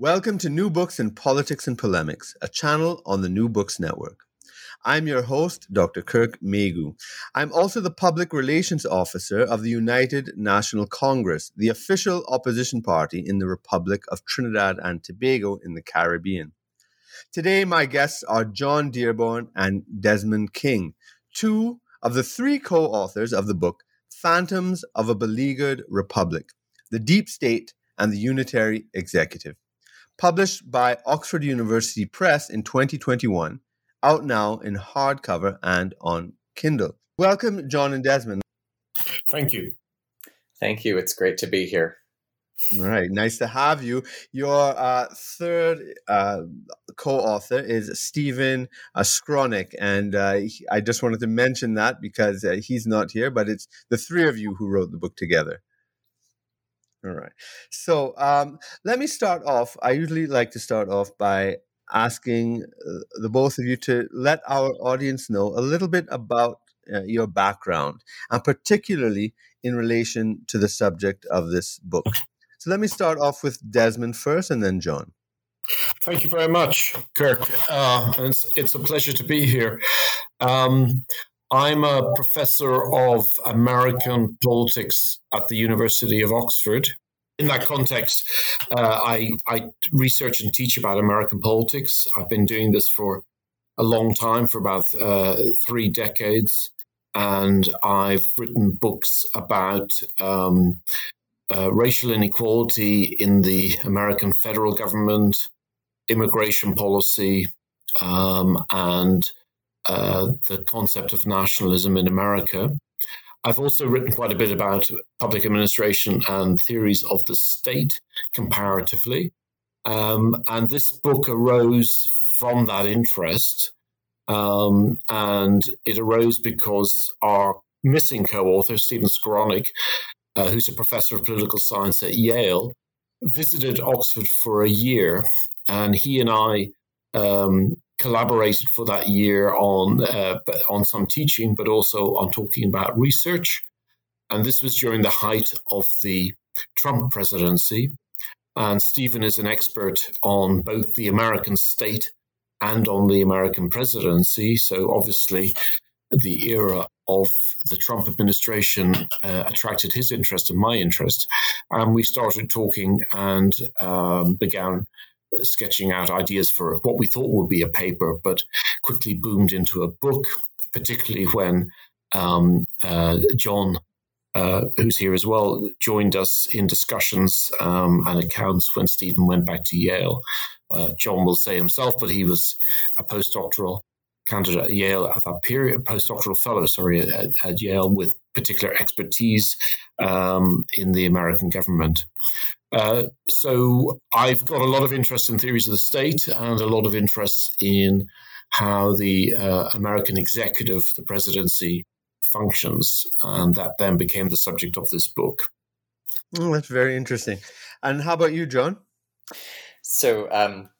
Welcome to New Books in Politics and Polemics, a channel on the New Books Network. I'm your host, Dr. Kirk Meighoo. I'm also the Public Relations Officer of the United National Congress, the official opposition party in the Republic of Trinidad and Tobago in the Caribbean. Today, my guests are John Dearborn and Desmond King, two of the three co authors of the book Phantoms of a Beleaguered Republic The Deep State and the Unitary Executive published by Oxford University Press in 2021, out now in hardcover and on Kindle. Welcome, John and Desmond. Thank you. Thank you. It's great to be here. All right, nice to have you. Your uh, third uh, co-author is Stephen uh, Skowronek, and uh, I just wanted to mention that because uh, he's not here, but it's the three of you who wrote the book together. All right. So um, let me start off. I usually like to start off by asking uh, the both of you to let our audience know a little bit about uh, your background, and particularly in relation to the subject of this book. So let me start off with Desmond first, and then John. Thank you very much, Kirk. Uh, it's, it's, a pleasure to be here. Um, I'm a professor of American politics at the University of Oxford. In that context, uh, I, I research and teach about American politics. I've been doing this for a long time, for about uh, three decades. And I've written books about um, uh, racial inequality in the American federal government, immigration policy, um, and uh, the concept of nationalism in America. I've also written quite a bit about public administration and theories of the state comparatively. Um, and this book arose from that interest. Um, and it arose because our missing co author, Stephen Skowronek, uh, who's a professor of political science at Yale, visited Oxford for a year. And he and I um, collaborated for that year on uh, on some teaching, but also on talking about research. And this was during the height of the Trump presidency. And Stephen is an expert on both the American state and on the American presidency. So obviously, the era of the Trump administration uh, attracted his interest and my interest. And we started talking and um, began sketching out ideas for what we thought would be a paper, but quickly boomed into a book, particularly when um, uh, John, uh, who's here as well, joined us in discussions um, and accounts when Stephen went back to Yale. Uh, John will say himself, but he was a postdoctoral candidate at Yale at that period, postdoctoral fellow, sorry, at, at Yale with particular expertise um, in the American government. Uh, so I've got a lot of interest in theories of the state and a lot of interest in how the uh, American executive, the presidency, functions, and that then became the subject of this book. Oh, that's very interesting. And how about you, John? So um,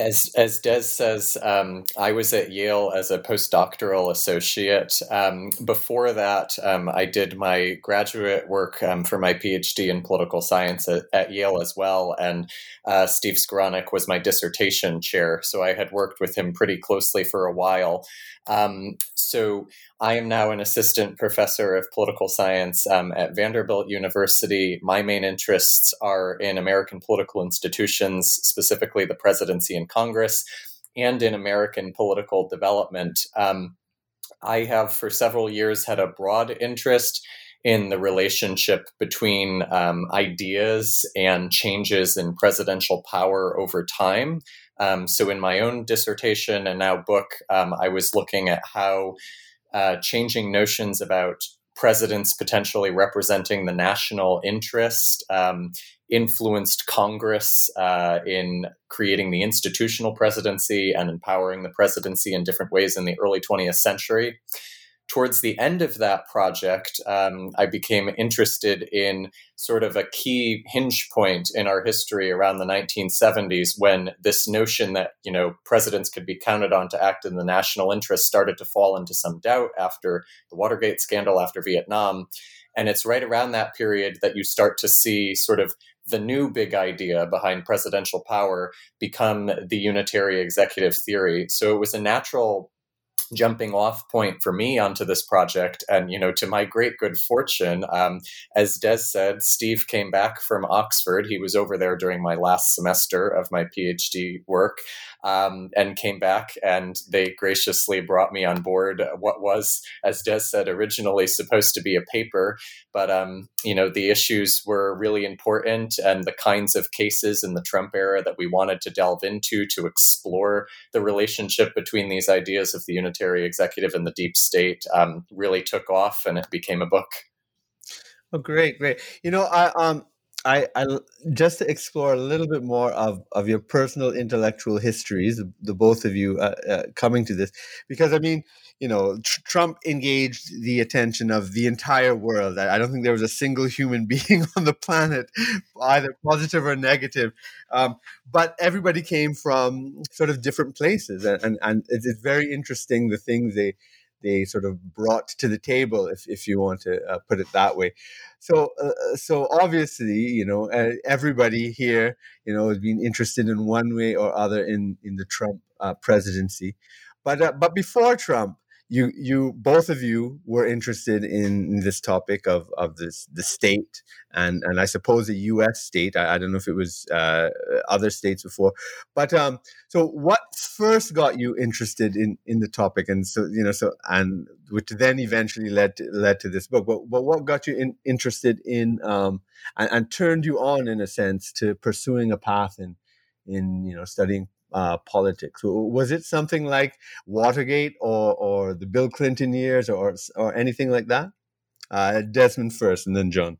as as Des says, um, I was at Yale as a postdoctoral associate. Um, before that, um, I did my graduate work um, for my PhD in political science at, at Yale as well. And uh, Steve Skowronek was my dissertation chair, so I had worked with him pretty closely for a while. Um, so I am now an assistant professor of political science um, at Vanderbilt University. My main interests are in American political institutions, specifically the presidency and Congress, and in American political development. Um, I have for several years had a broad interest in the relationship between um, ideas and changes in presidential power over time. Um, so, in my own dissertation and now book, um, I was looking at how uh, changing notions about presidents potentially representing the national interest um, influenced Congress uh, in creating the institutional presidency and empowering the presidency in different ways in the early 20th century towards the end of that project, um, I became interested in sort of a key hinge point in our history around the 1970s when this notion that you know presidents could be counted on to act in the national interest started to fall into some doubt after the Watergate scandal, after Vietnam. And it's right around that period that you start to see sort of the new big idea behind presidential power become the unitary executive theory. So it was a natural jumping off point for me onto this project. And, you know, to my great good fortune, um, as Des said, Steve came back from Oxford. He was over there during my last semester of my PhD work um, and came back and they graciously brought me on board what was, as Des said, originally supposed to be a paper. But, um, you know, the issues were really important and the kinds of cases in the Trump era that we wanted to delve into to explore the relationship between these ideas of the unitary executive and the deep state um, really took off and it became a book. Oh, great, great. You know, I um, I, I just to explore a little bit more of, of your personal intellectual histories, the, the both of you uh, uh, coming to this, because I mean, you know, tr- Trump engaged the attention of the entire world. I, I, don't think there was a single human being on the planet, either positive or negative, um, but everybody came from sort of different places, and and, and it's, it's very interesting the things they they sort of brought to the table, if, if you want to uh, put it that way. So, uh, uh so obviously, you know, uh, everybody here, you know, has been interested in one way or other in in the Trump uh, presidency. But uh, but before Trump, you you both of you were interested in this topic of of this the state and and I suppose the U.S. state. I, I don't know if it was uh, other states before, but um, so what first got you interested in in the topic, and so you know, so and which then eventually led to, led to this book. But but what got you in, interested in um and, and turned you on in a sense to pursuing a path in in you know studying uh, politics? Was it something like Watergate or, or the Bill Clinton years or, or anything like that? Uh, Desmond first and then John.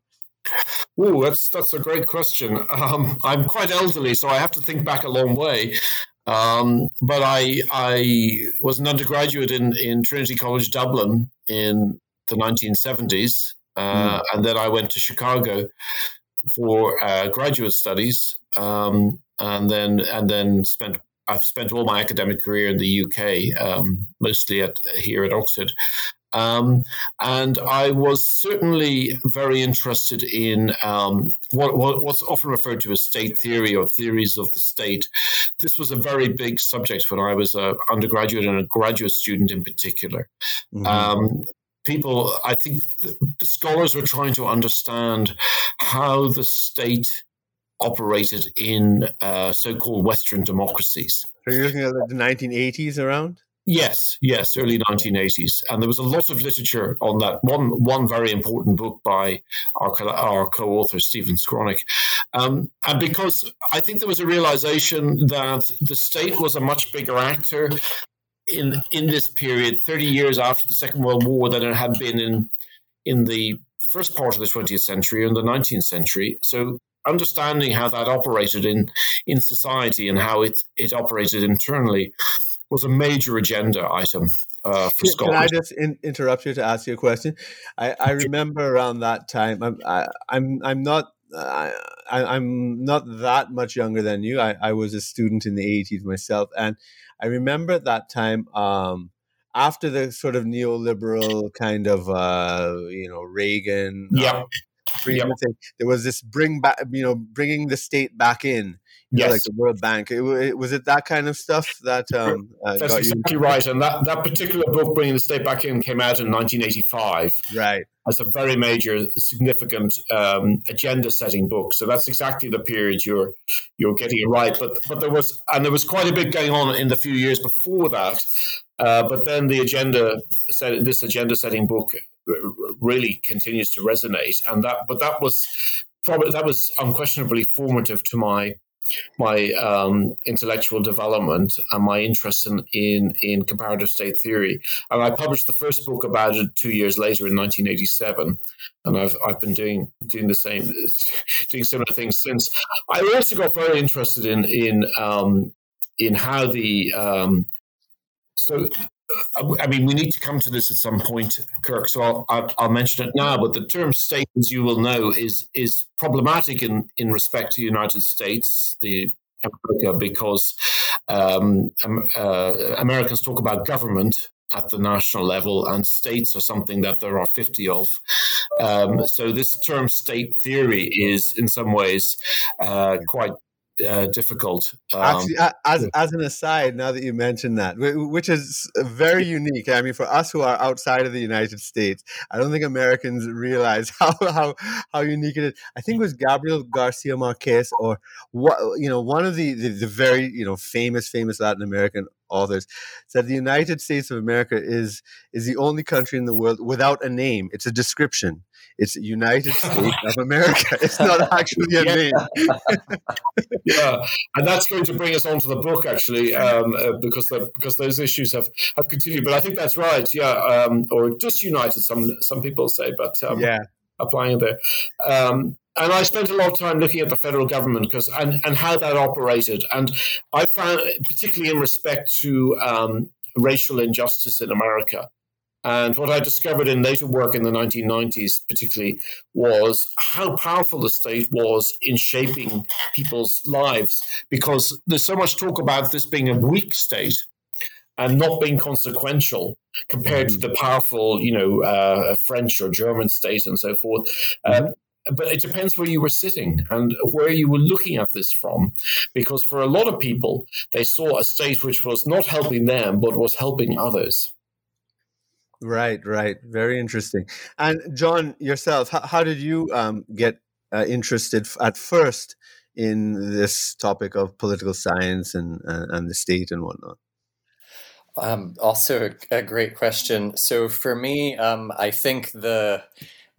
Oh, that's that's a great question. Um, I'm quite elderly, so I have to think back a long way. Um, but I I was an undergraduate in, in Trinity College Dublin in the 1970s, uh, mm. and then I went to Chicago for uh, graduate studies. Um, and then and then spent I've spent all my academic career in the UK, um, mostly at here at Oxford. Um, and I was certainly very interested in um, what, what, what's often referred to as state theory or theories of the state. This was a very big subject when I was an undergraduate and a graduate student in particular. Mm-hmm. Um, people, I think the scholars were trying to understand how the state operated in uh, so-called Western democracies. So you're looking at the 1980s around? Yes, yes, early 1980s, and there was a lot of literature on that. One, one very important book by our our co-author Stephen Skowronek, um, and because I think there was a realization that the state was a much bigger actor in in this period, 30 years after the Second World War, than it had been in in the first part of the 20th century and the 19th century. So understanding how that operated in in society and how it it operated internally was a major agenda item uh, for can, Can I just in, interrupt you to ask you a question? I, I remember around that time. I'm I, am i am i am not. I, I'm not that much younger than you. I, I was a student in the 80s myself, and I remember at that time. Um, after the sort of neoliberal kind of uh, you know Reagan, uh, freedom yep. There was this bring back, you know, bringing the state back in. Yes. Know, like the World Bank. It, it, was it that kind of stuff that um, uh, that's exactly you? right. And that, that particular book, bringing the state back in, came out in 1985. Right. As a very major, significant um, agenda-setting book. So that's exactly the period you're you're getting it right. But but there was and there was quite a bit going on in the few years before that. Uh, but then the agenda set this agenda-setting book really continues to resonate. And that, but that was probably that was unquestionably formative to my my um, intellectual development and my interest in, in, in comparative state theory. And I published the first book about it two years later in 1987, and I've I've been doing doing the same, doing similar things since. I also got very interested in in um, in how the um, so I mean, we need to come to this at some point, Kirk. So I'll, I'll, I'll, mention it now. But the term "state," as you will know, is is problematic in in respect to the United States, the America, because um, uh, Americans talk about government at the national level, and states are something that there are fifty of. Um, so this term "state theory" is, in some ways, uh, quite uh, difficult. Um, Actually, as as an aside, now that you mentioned that, which is very unique. I mean, for us who are outside of the United States, I don't think Americans realize how how how unique it is. I think it was Gabriel Garcia Marquez or what you know one of the, the, the very you know famous famous Latin American authors said the United States of America is is the only country in the world without a name. It's a description. It's United States of America. It's not actually a name. yeah, and that's going to bring us on to the book actually, um, uh, because the, because those issues have have continued. But I think that's right. Yeah, um, or disunited. Some some people say, but um, yeah, applying there. Um, and I spent a lot of time looking at the federal government because and, and how that operated. And I found, particularly in respect to um, racial injustice in America, and what I discovered in later work in the 1990s, particularly, was how powerful the state was in shaping people's lives. Because there's so much talk about this being a weak state and not being consequential compared mm-hmm. to the powerful, you know, uh, French or German state and so forth. Mm-hmm. But it depends where you were sitting and where you were looking at this from. Because for a lot of people, they saw a state which was not helping them, but was helping others. Right, right. Very interesting. And John, yourself, how, how did you um, get uh, interested at first in this topic of political science and, uh, and the state and whatnot? Um, also, a, a, great question. So, for me, um, I think the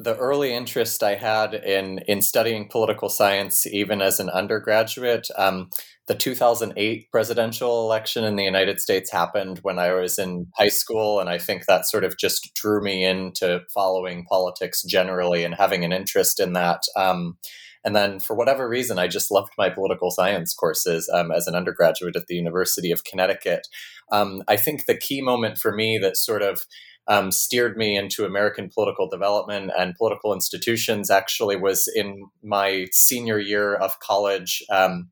the early interest I had in in studying political science, even as an undergraduate, um, the 2008 presidential election in the United States happened when I was in high school, and I think that sort of just drew me into following politics generally and having an interest in that. Um, and then, for whatever reason, I just loved my political science courses um, as an undergraduate at the University of Connecticut. Um, I think the key moment for me that sort of um, steered me into American political development and political institutions actually was in my senior year of college. Um,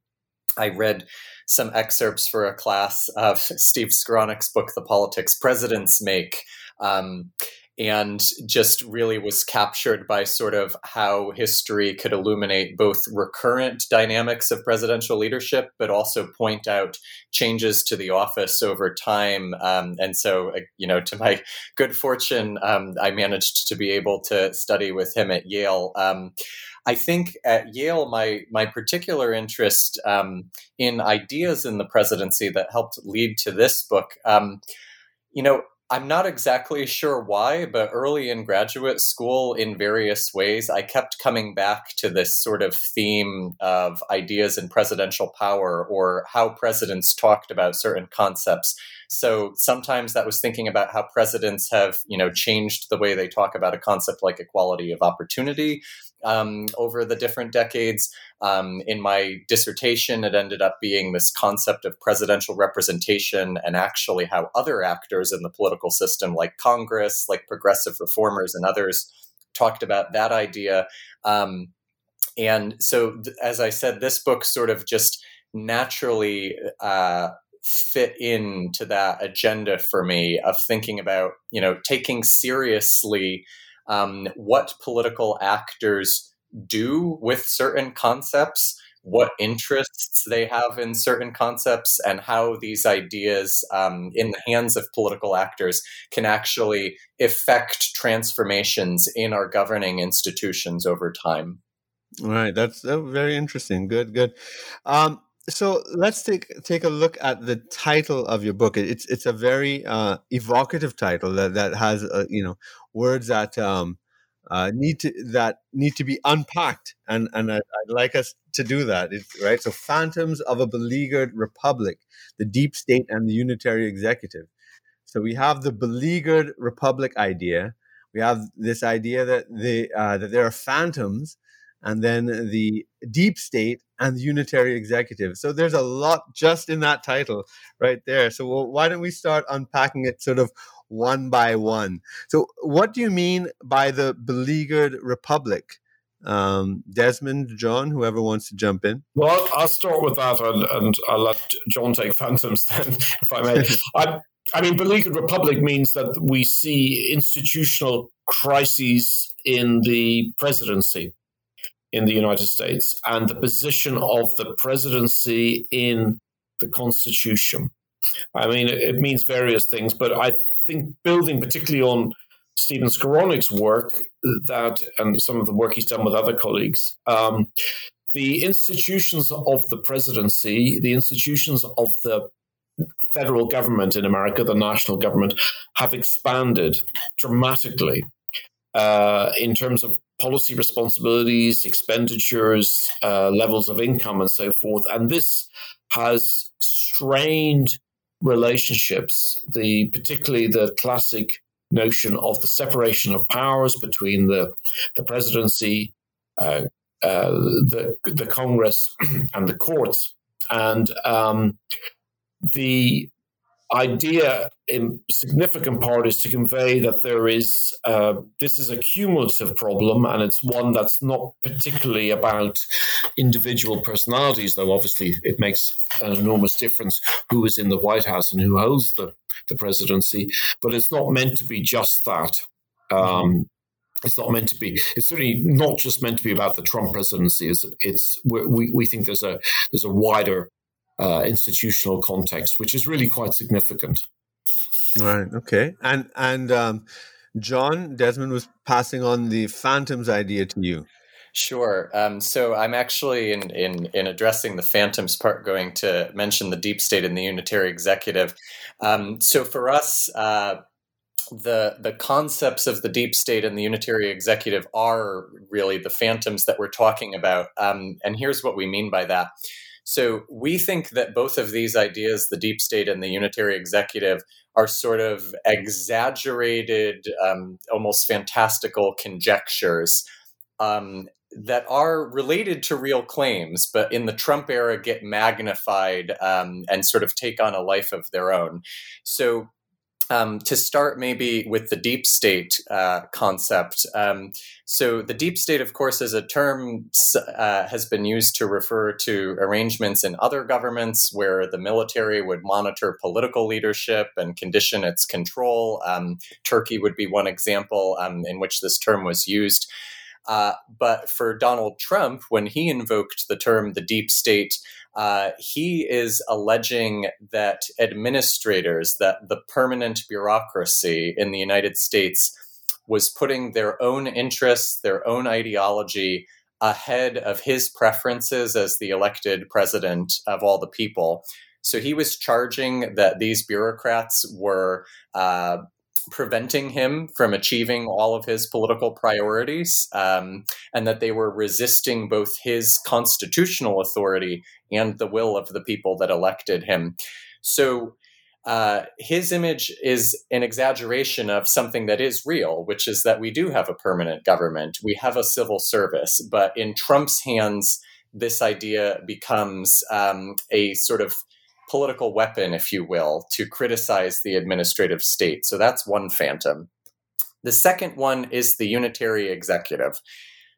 I read some excerpts for a class of Steve Skowronek's book, The Politics Presidents Make. Um, and just really was captured by sort of how history could illuminate both recurrent dynamics of presidential leadership, but also point out changes to the office over time. Um, and so, uh, you know, to my good fortune, um, I managed to be able to study with him at Yale. Um, I think at Yale, my my particular interest um, in ideas in the presidency that helped lead to this book. Um, you know, I'm not exactly sure why, but early in graduate school, in various ways, I kept coming back to this sort of theme of ideas in presidential power or how presidents talked about certain concepts. So sometimes that was thinking about how presidents have, you know, changed the way they talk about a concept like equality of opportunity um, over the different decades. Um, in my dissertation, it ended up being this concept of presidential representation and actually how other actors in the political system, like Congress, like progressive reformers, and others, talked about that idea. Um, and so, th- as I said, this book sort of just naturally uh, fit into that agenda for me of thinking about, you know, taking seriously um, what political actors do with certain concepts, what interests they have in certain concepts, and how these ideas um, in the hands of political actors can actually effect transformations in our governing institutions over time. All right, that's uh, very interesting. Good, good. Um, so let's take take a look at the title of your book. It's it's a very uh, evocative title that that has uh, you know words that um, uh, need to that need to be unpacked, and and I, would like us to do that. It's, right. So, phantoms of a beleaguered republic, the deep state, and the unitary executive. So we have the beleaguered republic idea. We have this idea that the uh, that there are phantoms, and then the deep state and the unitary executive. So there's a lot just in that title right there. So well, why don't we start unpacking it sort of one by one. So, what do you mean by the beleaguered republic? Um, Desmond, John, whoever wants to jump in. Well, I'll start with that, and, and I'll let John take phantoms then, if I may. I, I mean, beleaguered republic means that we see institutional crises in the presidency in the United States and the position of the presidency in the Constitution. I mean, it means various things, but I think building particularly on Stephen Skowronek's work that and some of the work he's done with other colleagues, um, the institutions of the presidency, the institutions of the federal government in America, the national government, have expanded dramatically uh, in terms of policy responsibilities, expenditures, uh, levels of income, and so forth. And this has strained relationships, the particularly the classic notion of the separation of powers between the the presidency, uh, uh, the the Congress, and the courts, and um, the idea in significant part is to convey that there is uh, this is a cumulative problem and it's one that's not particularly about individual personalities though obviously it makes an enormous difference who is in the white house and who holds the, the presidency but it's not meant to be just that um, it's not meant to be. It's certainly not just meant to be about the Trump presidency. It's, it's we, we think there's a there's a wider uh, institutional context, which is really quite significant. Right. Okay. And and um, John Desmond was passing on the phantoms idea to you. Sure. Um, so I'm actually in, in in addressing the phantoms part going to mention the deep state and the unitary executive. Um, so for us. Uh, the the concepts of the deep state and the unitary executive are really the phantoms that we're talking about. Um, and here's what we mean by that. So we think that both of these ideas, the deep state and the unitary executive, are sort of exaggerated, um, almost fantastical conjectures um, that are related to real claims, but in the Trump era get magnified um, and sort of take on a life of their own. So um, to start maybe with the deep state uh, concept. Um, so, the deep state, of course, as a term, uh, has been used to refer to arrangements in other governments where the military would monitor political leadership and condition its control. Um, Turkey would be one example um, in which this term was used. Uh, but for Donald Trump, when he invoked the term the deep state, uh, he is alleging that administrators, that the permanent bureaucracy in the United States was putting their own interests, their own ideology ahead of his preferences as the elected president of all the people. So he was charging that these bureaucrats were uh, preventing him from achieving all of his political priorities, um, and that they were resisting both his constitutional authority and the will of the people that elected him. So uh, his image is an exaggeration of something that is real, which is that we do have a permanent government, we have a civil service, but in Trump's hands, this idea becomes um, a sort of political weapon, if you will, to criticize the administrative state. So that's one phantom. The second one is the unitary executive.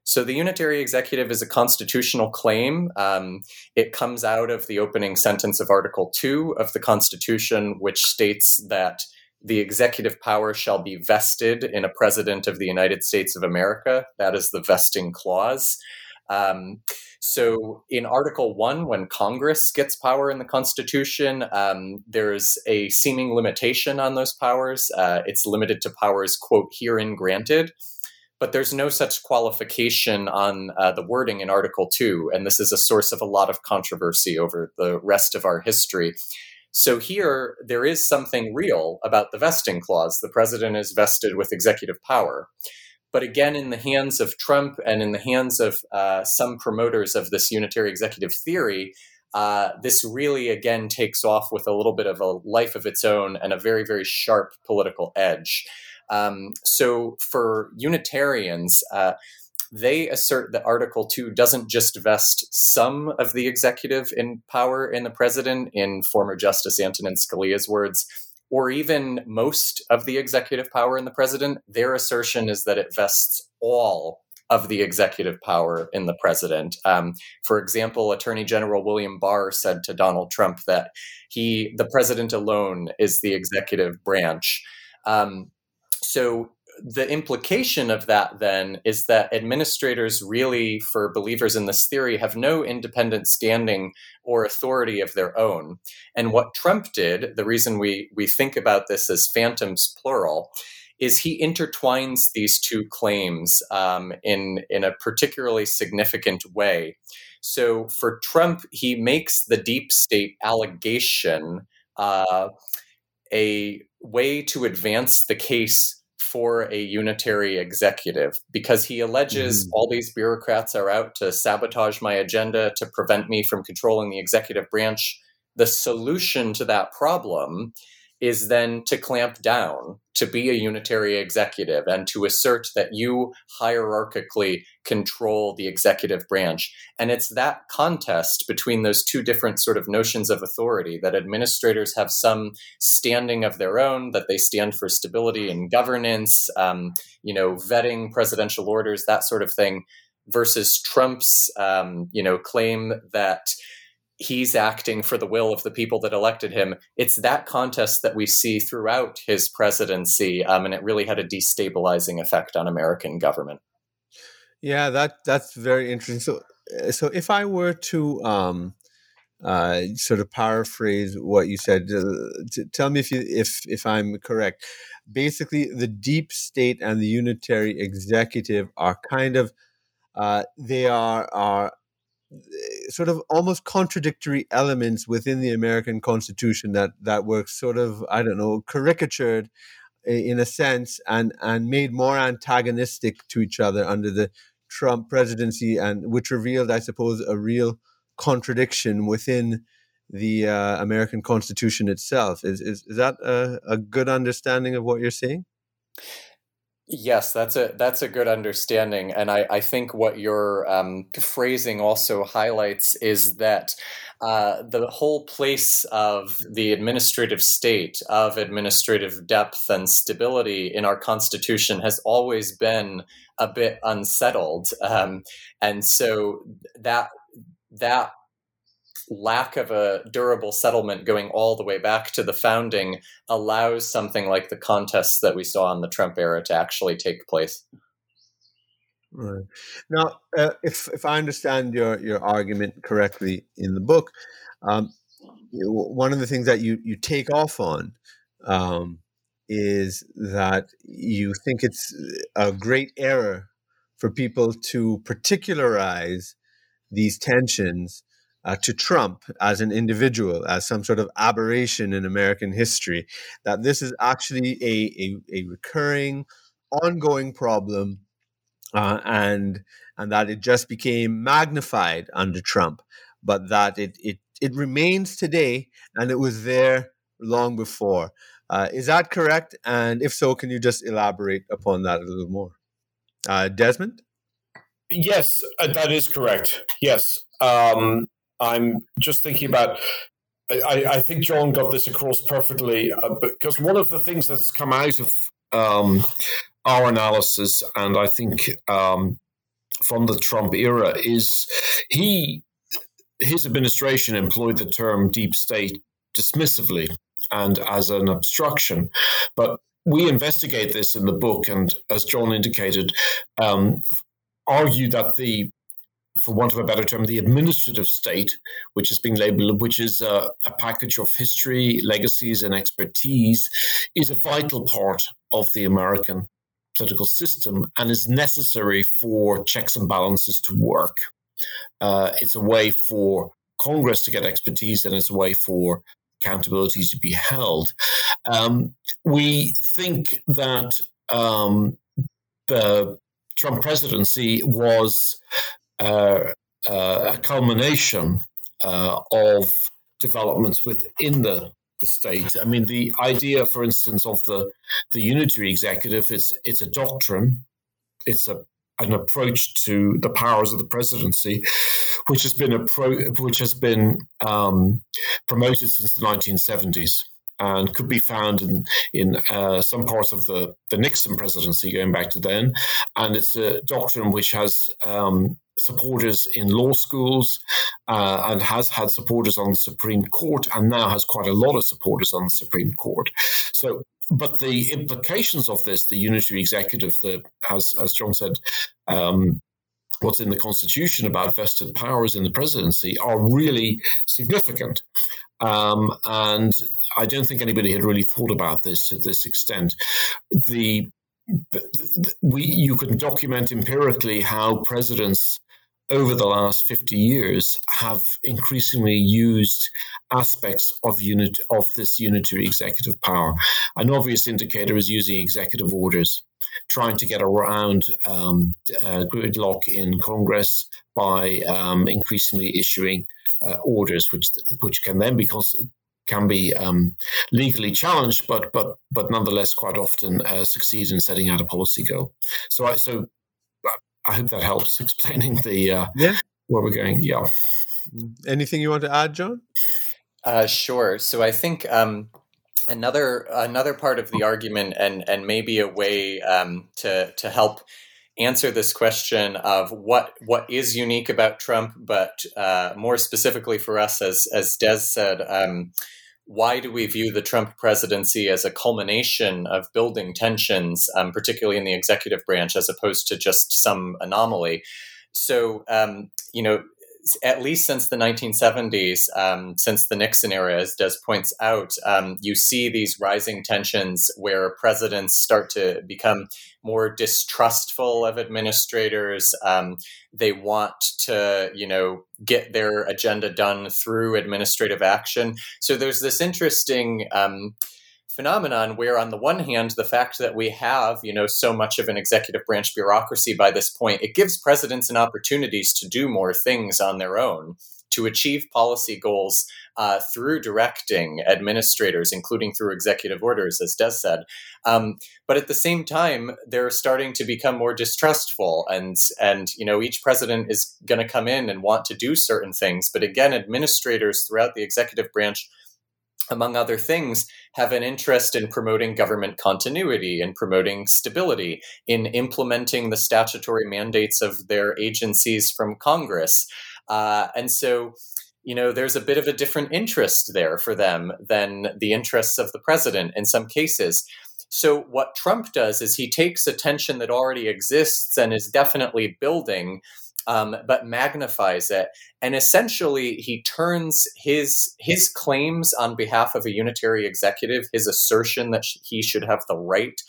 So the unitary executive is a constitutional claim. Um, it comes out of the opening sentence of Article 2 of the Constitution, which states that the executive power shall be vested in a president of the United States of America. That is the vesting clause. Um, so, in Article 1, when Congress gets power in the Constitution, um, there's a seeming limitation on those powers. Uh, it's limited to powers, quote, herein granted. But there's no such qualification on uh, the wording in Article 2. And this is a source of a lot of controversy over the rest of our history. So here, there is something real about the vesting clause. The president is vested with executive power. But again, in the hands of Trump and in the hands of uh, some promoters of this unitary executive theory, uh, this really again takes off with a little bit of a life of its own and a very, very sharp political edge. Um, so for Unitarians, uh, they assert that Article 2 doesn't just vest some of the executive in power in the president, in former Justice Antonin Scalia's words, or even most of the executive power in the president. Their assertion is that it vests all of the executive power in the president. Um, for example, Attorney General William Barr said to Donald Trump that he, the president alone, is the executive branch. Um, so the implication of that then is that administrators really, for believers in this theory, have no independent standing or authority of their own. And what Trump did, the reason we, we think about this as phantoms plural, is he intertwines these two claims um, in, in a particularly significant way. So for Trump, he makes the deep state allegation uh, a way to advance the case for a unitary executive because he alleges mm. all these bureaucrats are out to sabotage my agenda to prevent me from controlling the executive branch. The solution to that problem is then to clamp down, to be a unitary executive, and to assert that you hierarchically control the executive branch. And it's that contest between those two different sort of notions of authority that administrators have some standing of their own, that they stand for stability and governance, um, you know, vetting presidential orders, that sort of thing, versus Trump's, um, you know, claim that he's acting for the will of the people that elected him. It's that contest that we see throughout his presidency, um, and it really had a destabilizing effect on American government. Yeah, that that's very interesting. So, uh, so if I were to um, uh, sort of paraphrase what you said, uh, t- tell me if you if if I'm correct. Basically, the deep state and the unitary executive are kind of uh, they are are sort of almost contradictory elements within the American Constitution that that were sort of I don't know caricatured in a sense and and made more antagonistic to each other under the Trump presidency and which revealed I suppose a real contradiction within the uh, American Constitution itself. Is is, is that a, a good understanding of what you're saying Yes, that's a that's a good understanding, and I, I think what your um, phrasing also highlights is that uh, the whole place of the administrative state of administrative depth and stability in our constitution has always been a bit unsettled, um, and so that that lack of a durable settlement going all the way back to the founding allows something like the contests that we saw in the Trump era to actually take place. Right. Now, uh, if if I understand your your argument correctly in the book, um, one of the things that you you take off on um, is that you think it's a great error for people to particularize these tensions uh, to Trump as an individual, as some sort of aberration in American history, that this is actually a, a, a recurring, ongoing problem, uh, and and that it just became magnified under Trump, but that it it it remains today, and it was there long before. Uh, is that correct? And if so, can you just elaborate upon that a little more? Uh, Desmond? Yes, uh, that is correct. Yes. Um, I'm just thinking about. I, I think John got this across perfectly uh, because one of the things that's come out of um, our analysis, and I think um, from the Trump era, is he his administration employed the term deep state dismissively and as an obstruction, but we investigate this in the book, and as John indicated, um, argue that the for want of a better term, the administrative state, which is being labeled, which is a, a, package of history, legacies, and expertise, is a vital part of the American political system and is necessary for checks and balances to work. Uh, it's a way for Congress to get expertise, and it's a way for accountability to be held. Um, we think that um, the Trump presidency was a culmination uh, of developments within the the state. I mean, the idea, for instance, of the the unitary executive it's it's a doctrine, it's a an approach to the powers of the presidency, which has been appro- which has been um, promoted since the 1970s and could be found in in uh, some parts of the the Nixon presidency going back to then, and it's a doctrine which has um, supporters in law schools uh, and has had supporters on the Supreme Court, and now has quite a lot of supporters on the Supreme Court. So. But the implications of this, the unitary executive, the as as John said, um, what's in the Constitution about vested powers in the presidency are really significant. Um, and I don't think anybody had really thought about this to this extent. The, the, we you can document empirically how presidents over the last 50 years have increasingly used aspects of unit of this unitary executive power. An obvious indicator is using executive orders, trying to get around um, uh, gridlock in Congress by um, increasingly issuing uh, orders, which which can then be can be um, legally challenged, but but but nonetheless quite often uh, succeed in setting out a policy goal. So I so I hope that helps explaining the uh, yeah where we're going. Yeah. Anything you want to add, John? Uh, sure. So I think um, another another part of the argument, and and maybe a way um, to to help answer this question of what what is unique about Trump, but uh, more specifically for us, as as Des said, um, why do we view the Trump presidency as a culmination of building tensions, um, particularly in the executive branch, as opposed to just some anomaly? So, um, you know, at least since the 1970s, um, since the Nixon era, as Des points out, um, you see these rising tensions where presidents start to become more distrustful of administrators. Um, they want to, you know, get their agenda done through administrative action. So there's this interesting um, phenomenon where on the one hand the fact that we have you know so much of an executive branch bureaucracy by this point it gives presidents an opportunities to do more things on their own to achieve policy goals uh, through directing administrators, including through executive orders, as Des said. Um, but at the same time, they're starting to become more distrustful, and and you know each president is going to come in and want to do certain things. But again, administrators throughout the executive branch among other things, have an interest in promoting government continuity and promoting stability, in implementing the statutory mandates of their agencies from Congress. Uh, and so, you know, there's a bit of a different interest there for them than the interests of the president in some cases. So, what Trump does is he takes a tension that already exists and is definitely building um, but magnifies it. And essentially, he turns his his claims on behalf of a unitary executive, his assertion that he should have the right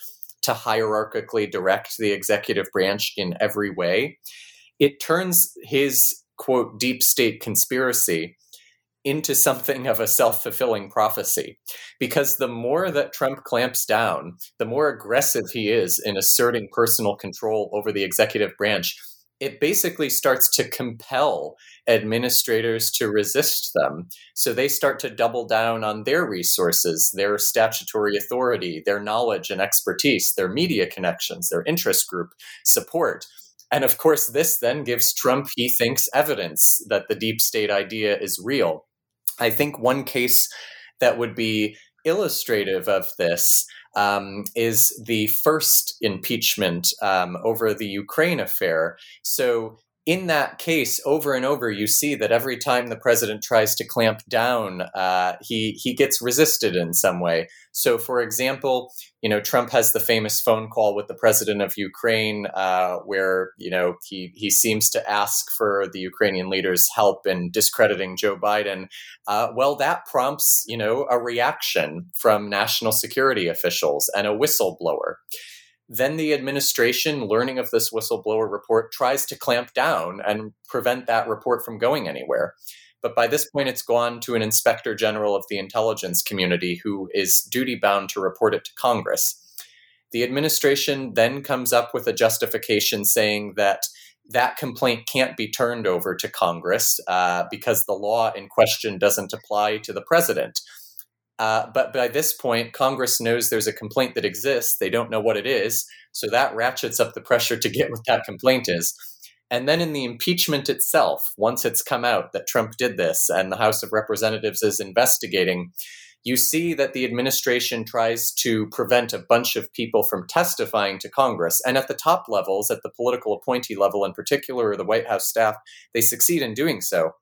to hierarchically direct the executive branch in every way, it turns his quote deep state conspiracy into something of a self fulfilling prophecy. Because the more that Trump clamps down, the more aggressive he is in asserting personal control over the executive branch, it basically starts to compel administrators to resist them. So they start to double down on their resources, their statutory authority, their knowledge and expertise, their media connections, their interest group support. And of course, this then gives Trump, he thinks, evidence that the deep state idea is real. I think one case that would be illustrative of this um, is the first impeachment um, over the Ukraine affair. So in that case, over and over, you see that every time the president tries to clamp down, uh, he he gets resisted in some way. So, for example, you know Trump has the famous phone call with the president of Ukraine, uh, where you know he he seems to ask for the Ukrainian leader's help in discrediting Joe Biden. Uh, well, that prompts you know a reaction from national security officials and a whistleblower. Then the administration, learning of this whistleblower report, tries to clamp down and prevent that report from going anywhere. But by this point, it's gone to an inspector general of the intelligence community who is duty bound to report it to Congress. The administration then comes up with a justification saying that that complaint can't be turned over to Congress uh, because the law in question doesn't apply to the president. Uh, but by this point, Congress knows there's a complaint that exists. They don't know what it is. So that ratchets up the pressure to get what that complaint is. And then in the impeachment itself, once it's come out that Trump did this and the House of Representatives is investigating, you see that the administration tries to prevent a bunch of people from testifying to Congress. And at the top levels, at the political appointee level in particular, or the White House staff, they succeed in doing so.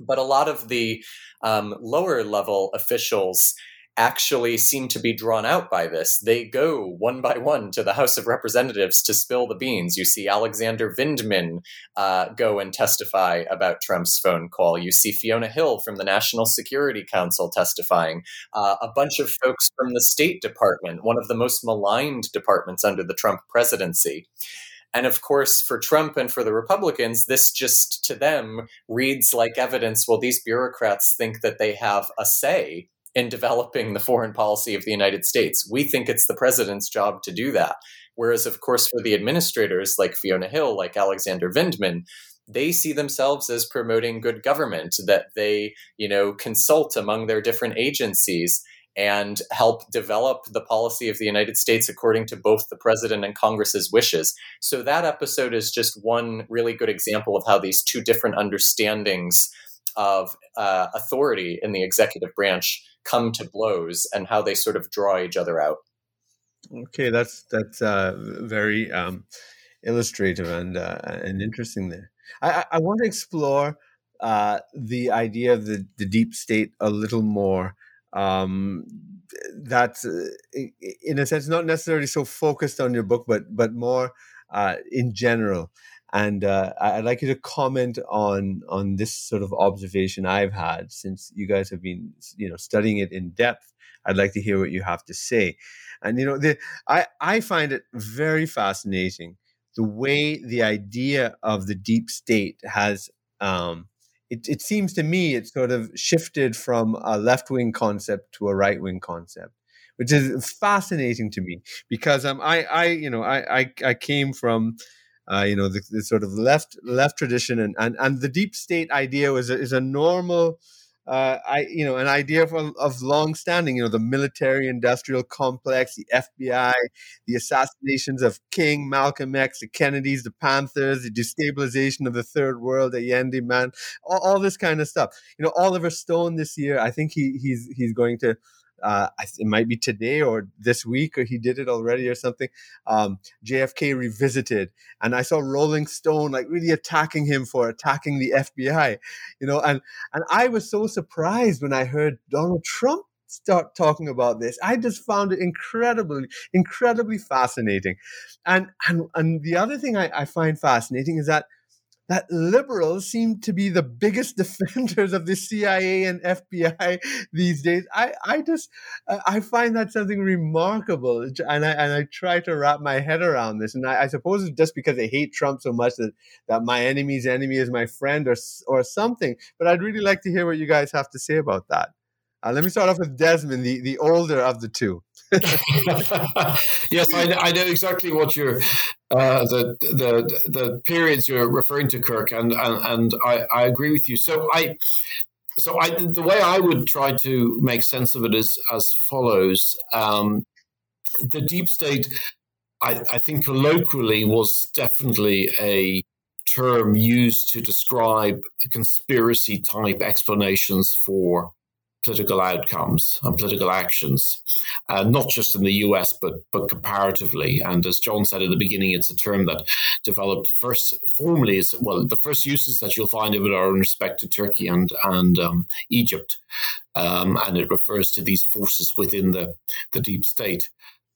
But a lot of the um, lower level officials actually seem to be drawn out by this. They go one by one to the House of Representatives to spill the beans. You see Alexander Vindman uh, go and testify about Trump's phone call. You see Fiona Hill from the National Security Council testifying. Uh, a bunch of folks from the State Department, one of the most maligned departments under the Trump presidency. And of course, for Trump and for the Republicans, this just to them reads like evidence. Well, these bureaucrats think that they have a say in developing the foreign policy of the United States. We think it's the president's job to do that. Whereas, of course, for the administrators like Fiona Hill, like Alexander Vindman, they see themselves as promoting good government, that they, you know, consult among their different agencies and help develop the policy of the United States according to both the president and Congress's wishes. So that episode is just one really good example of how these two different understandings of uh, authority in the executive branch come to blows and how they sort of draw each other out. Okay, that's that's uh, very um, illustrative and uh, and interesting there. I, I want to explore uh, the idea of the, the deep state a little more. Um, that's uh, in a sense not necessarily so focused on your book, but but more uh, in general. And uh, I'd like you to comment on on this sort of observation I've had since you guys have been, you know, studying it in depth. I'd like to hear what you have to say. And you know, the, I I find it very fascinating the way the idea of the deep state has. Um, it, it seems to me it sort of shifted from a left wing concept to a right wing concept which is fascinating to me because um, I, I, you know, I, I, I came from uh, you know, the, the, sort of left left tradition and, and, and the deep state idea was is a normal, uh, I you know, an idea of, of long standing. You know, the military industrial complex, the FBI, the assassinations of King, Malcolm X, the Kennedys, the Panthers, the destabilization of the third world, Allende man, all, all this kind of stuff. You know, Oliver Stone this year, I think he he's he's going to uh, it might be today or this week, or he did it already or something. Um, JFK revisited, and I saw Rolling Stone like really attacking him for attacking the FBI, you know, and and I was so surprised when I heard Donald Trump start talking about this. I just found it incredibly, incredibly fascinating. And and and the other thing I, I find fascinating is that that liberals seem to be the biggest defenders of the CIA and FBI these days. I, I just I find that something remarkable, and I and I try to wrap my head around this. And I, I suppose it's just because I hate Trump so much that that my enemy's enemy is my friend, or or something. But I'd really like to hear what you guys have to say about that. Uh, let me start off with Desmond, the, the older of the two. yes, I, I, know exactly what you're uh, the the the periods you're referring to, Kirk, and and, and I, I agree with you. So I so I the way I would try to make sense of it is as follows: um, the deep state, I, I think colloquially was definitely a term used to describe conspiracy type explanations for political outcomes and political actions, uh, not just in the US, but, but comparatively. And as John said at the beginning, it's a term that developed first formally as well. The first uses that you'll find of it are in respect to Turkey and, and um, Egypt. Um, and it refers to these forces within the, the deep state.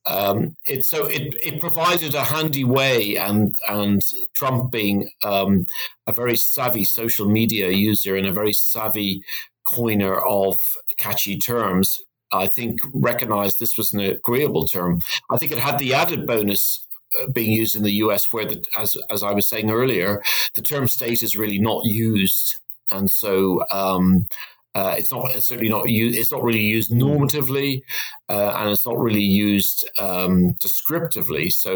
Um, it, so it, it provided a handy way, and and Trump being um, a very savvy social media user and a very savvy coiner of catchy terms, I think recognized this was an agreeable term. I think it had the added bonus uh, being used in the US where the, as as I was saying earlier, the term state is really not used. And so um, Uh, it's not it's certainly not used. It's not really used normatively, uh, and it's not really used um, descriptively. So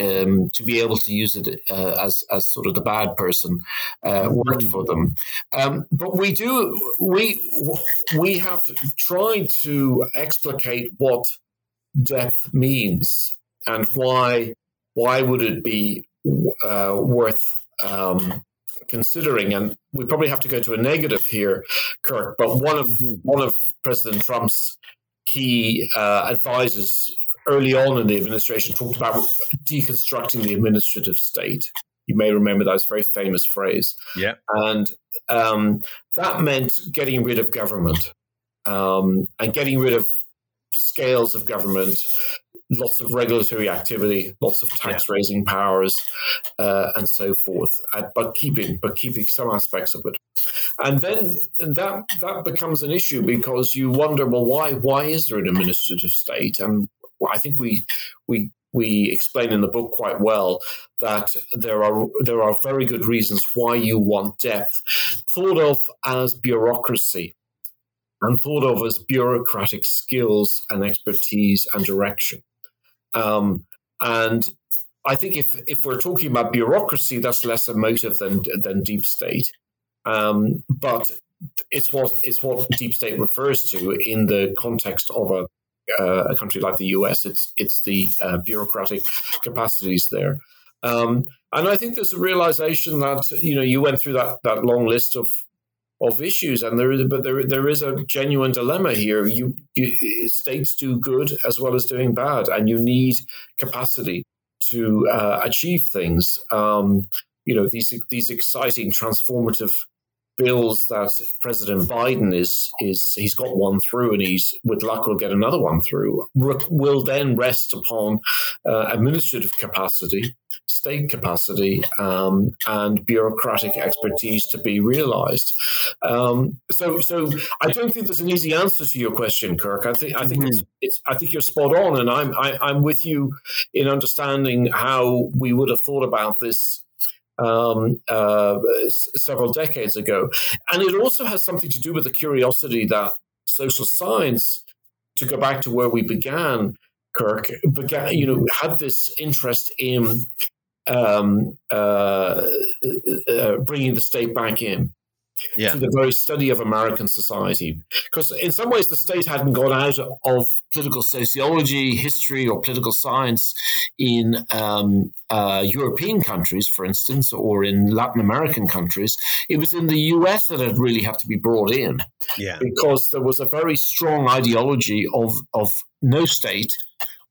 um, to be able to use it uh, as as sort of the bad person uh, worked for them. Um, but we do we we have tried to explicate what depth means and why why would it be uh, worth um, considering, and we probably have to go to a negative here, Kirk. But one of one of President Trump's key uh, advisors early on in the administration talked about deconstructing the administrative state. You may remember that was a very famous phrase. Yeah, and um, that meant getting rid of government um, and getting rid of scales of government lots of regulatory activity, lots of tax yeah. raising powers, uh, and so forth. Uh, but keeping but keeping some aspects of it, and then and that that becomes an issue because you wonder, well, why why is there an administrative state? And I think we we we explain in the book quite well that there are there are very good reasons why you want depth, thought of as bureaucracy and thought of as bureaucratic skills and expertise and direction. Um, and I think if if we're talking about bureaucracy, that's less emotive than than deep state. Um, but it's what it's what deep state refers to in the context of a uh, a country like the US. It's it's the uh, bureaucratic capacities there. Um, and I think there's a realization that you know you went through that that long list of of issues, and there is, but there there is a genuine dilemma here. You, you states do good as well as doing bad, and you need capacity to uh, achieve things. Um, you know these these exciting transformative bills that President Biden is is he's got one through, and he's with luck will get another one through. Will then rest upon uh, administrative capacity, state capacity, um, and bureaucratic expertise to be realised. Um, so, so I don't think there's an easy answer to your question, Kirk. I think I think mm-hmm. it's, it's I think you're spot on, and I'm I, am i am with you in understanding how we would have thought about this um, uh, several decades ago. And it also has something to do with the curiosity that social science, to go back to where we began, Kirk, began, you know, had this interest in um, uh, uh, bringing the state back in yeah. to the very study of American society. Because in some ways, the state hadn't gone out of political sociology, history, or political science in um, uh, European countries, for instance, or in Latin American countries. It was in the US that it really had to be brought in. Yeah. Because there was a very strong ideology of, of no state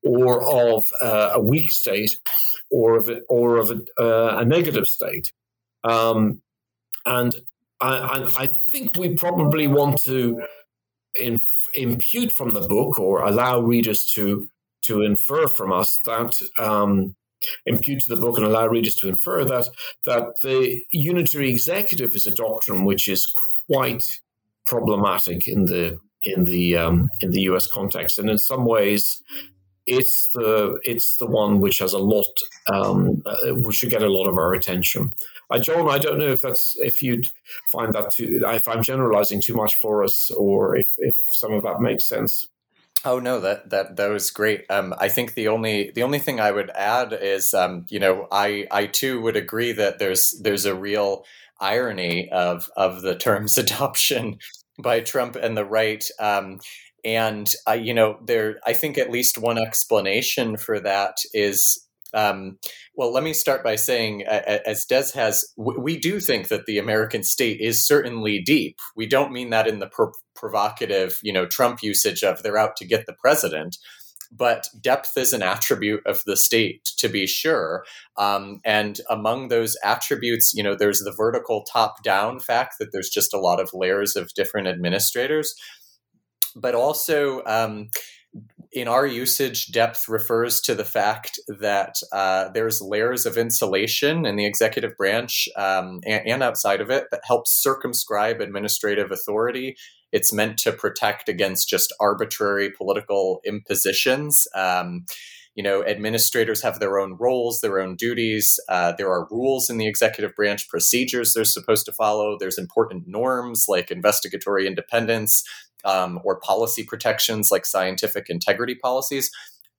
or of uh, a weak state or of, a, or of a, uh, a negative state. Um, and I, I, think we probably want to inf- impute from the book or allow readers to to infer from us that um, impute to the book and allow readers to infer that that the unitary executive is a doctrine which is quite problematic in the in the um, in the U.S. context, and in some ways, it's the it's the one which has a lot um, uh, which should get a lot of our attention. Uh, John, I don't know if that's if you'd find that too if I'm generalizing too much for us, or if if some of that makes sense. Oh no, that that that was great. Um, I think the only the only thing I would add is, um, you know, I I too would agree that there's there's a real irony of of the term's adoption by Trump and the right. Um, and I, you know, there I think at least one explanation for that is um, well, let me start by saying, as Des has, we do think that the American state is certainly deep. We don't mean that in the provocative, you know, Trump usage of they're out to get the president. But depth is an attribute of the state, to be sure. Um, and among those attributes, you know, there's the vertical top down fact that there's just a lot of layers of different administrators. But also, um, in our usage, depth refers to the fact that uh, there's layers of insulation in the executive branch um, and, and, outside of it that helps circumscribe administrative authority. It's meant to protect against just arbitrary political impositions. Um, you know, administrators have their own roles, their own duties. Uh, there are rules in the executive branch, procedures they're supposed to follow. There's important norms like investigatory independence um, or policy protections like scientific integrity policies.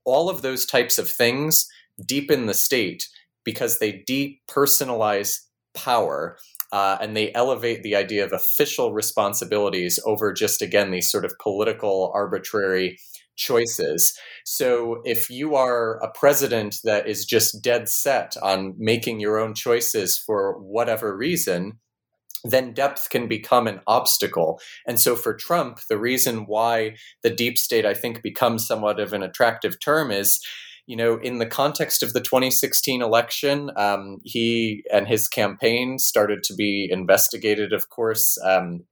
All of those types of things deepen the state because they depersonalize power uh, and they elevate the idea of official responsibilities over just again these sort of political arbitrary choices. So if you are a president that is just dead set on making your own choices for whatever reason, then depth can become an obstacle. And so for Trump, the reason why the deep state, I think, becomes somewhat of an attractive term is you know, in the context of the 2016 election, um, he and his campaign started to be investigated, of course, um,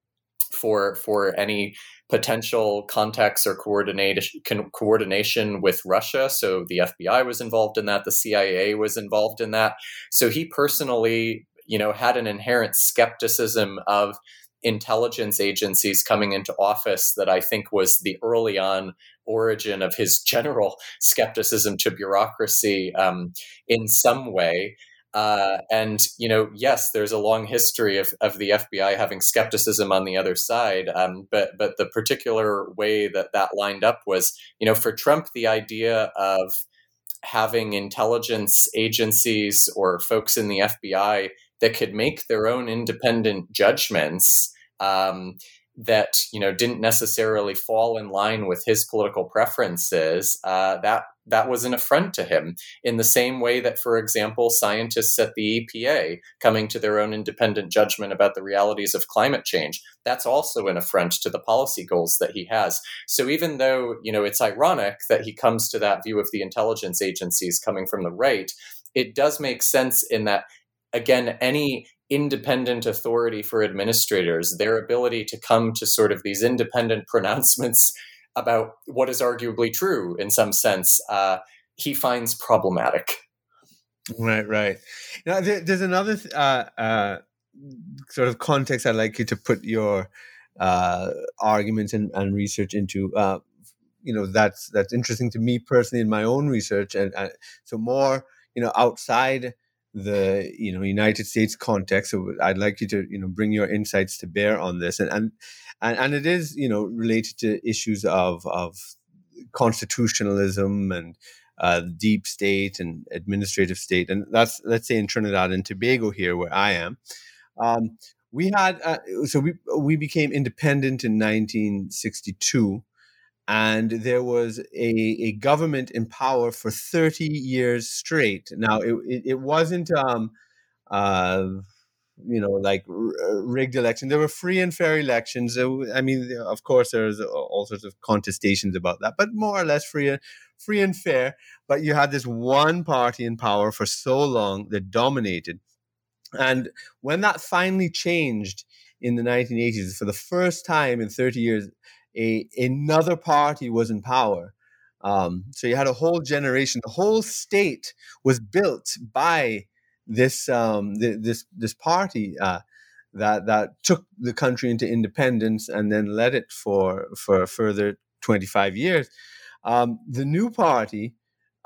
for for any potential contacts or coordination coordination with Russia. So the FBI was involved in that. The CIA was involved in that. So he personally, you know, had an inherent skepticism of intelligence agencies coming into office that I think was the early on origin of his general skepticism to bureaucracy um, in some way. Uh, and you know, yes, there's a long history of, of the FBI having skepticism on the other side. Um, but but the particular way that that lined up was, you know, for Trump, the idea of having intelligence agencies or folks in the FBI that could make their own independent judgments um, that you know didn't necessarily fall in line with his political preferences, uh, that that was an affront to him. In the same way that, for example, scientists at the EPA coming to their own independent judgment about the realities of climate change, that's also an affront to the policy goals that he has. So even though you know it's ironic that he comes to that view of the intelligence agencies coming from the right, it does make sense in that again any independent authority for administrators, their ability to come to sort of these independent pronouncements about what is arguably true in some sense, uh, he finds problematic. Right, right. Now, there, there's another uh, uh, sort of context I'd like you to put your uh, arguments and, and, research into. Uh, you know, that's that's interesting to me personally in my own research, and so more, you know, outside the you know United States context. So I'd like you to you know bring your insights to bear on this, and and and, and it is you know related to issues of of constitutionalism and uh, deep state and administrative state, and that's let's say in Trinidad and Tobago here where I am. Um, we had uh, so we we became independent in 1962 and there was a, a government in power for 30 years straight. Now, it, it, it wasn't, um, uh, you know, like r- rigged election. There were free and fair elections. I mean, of course, there's all sorts of contestations about that, but more or less free and free and fair. But you had this one party in power for so long that dominated. And when that finally changed in the 1980s, for the first time in 30 years, a another party was in power. Um, so you had a whole generation. The whole state was built by this um, th- this this party uh, that that took the country into independence and then led it for for further twenty five years. Um, the new party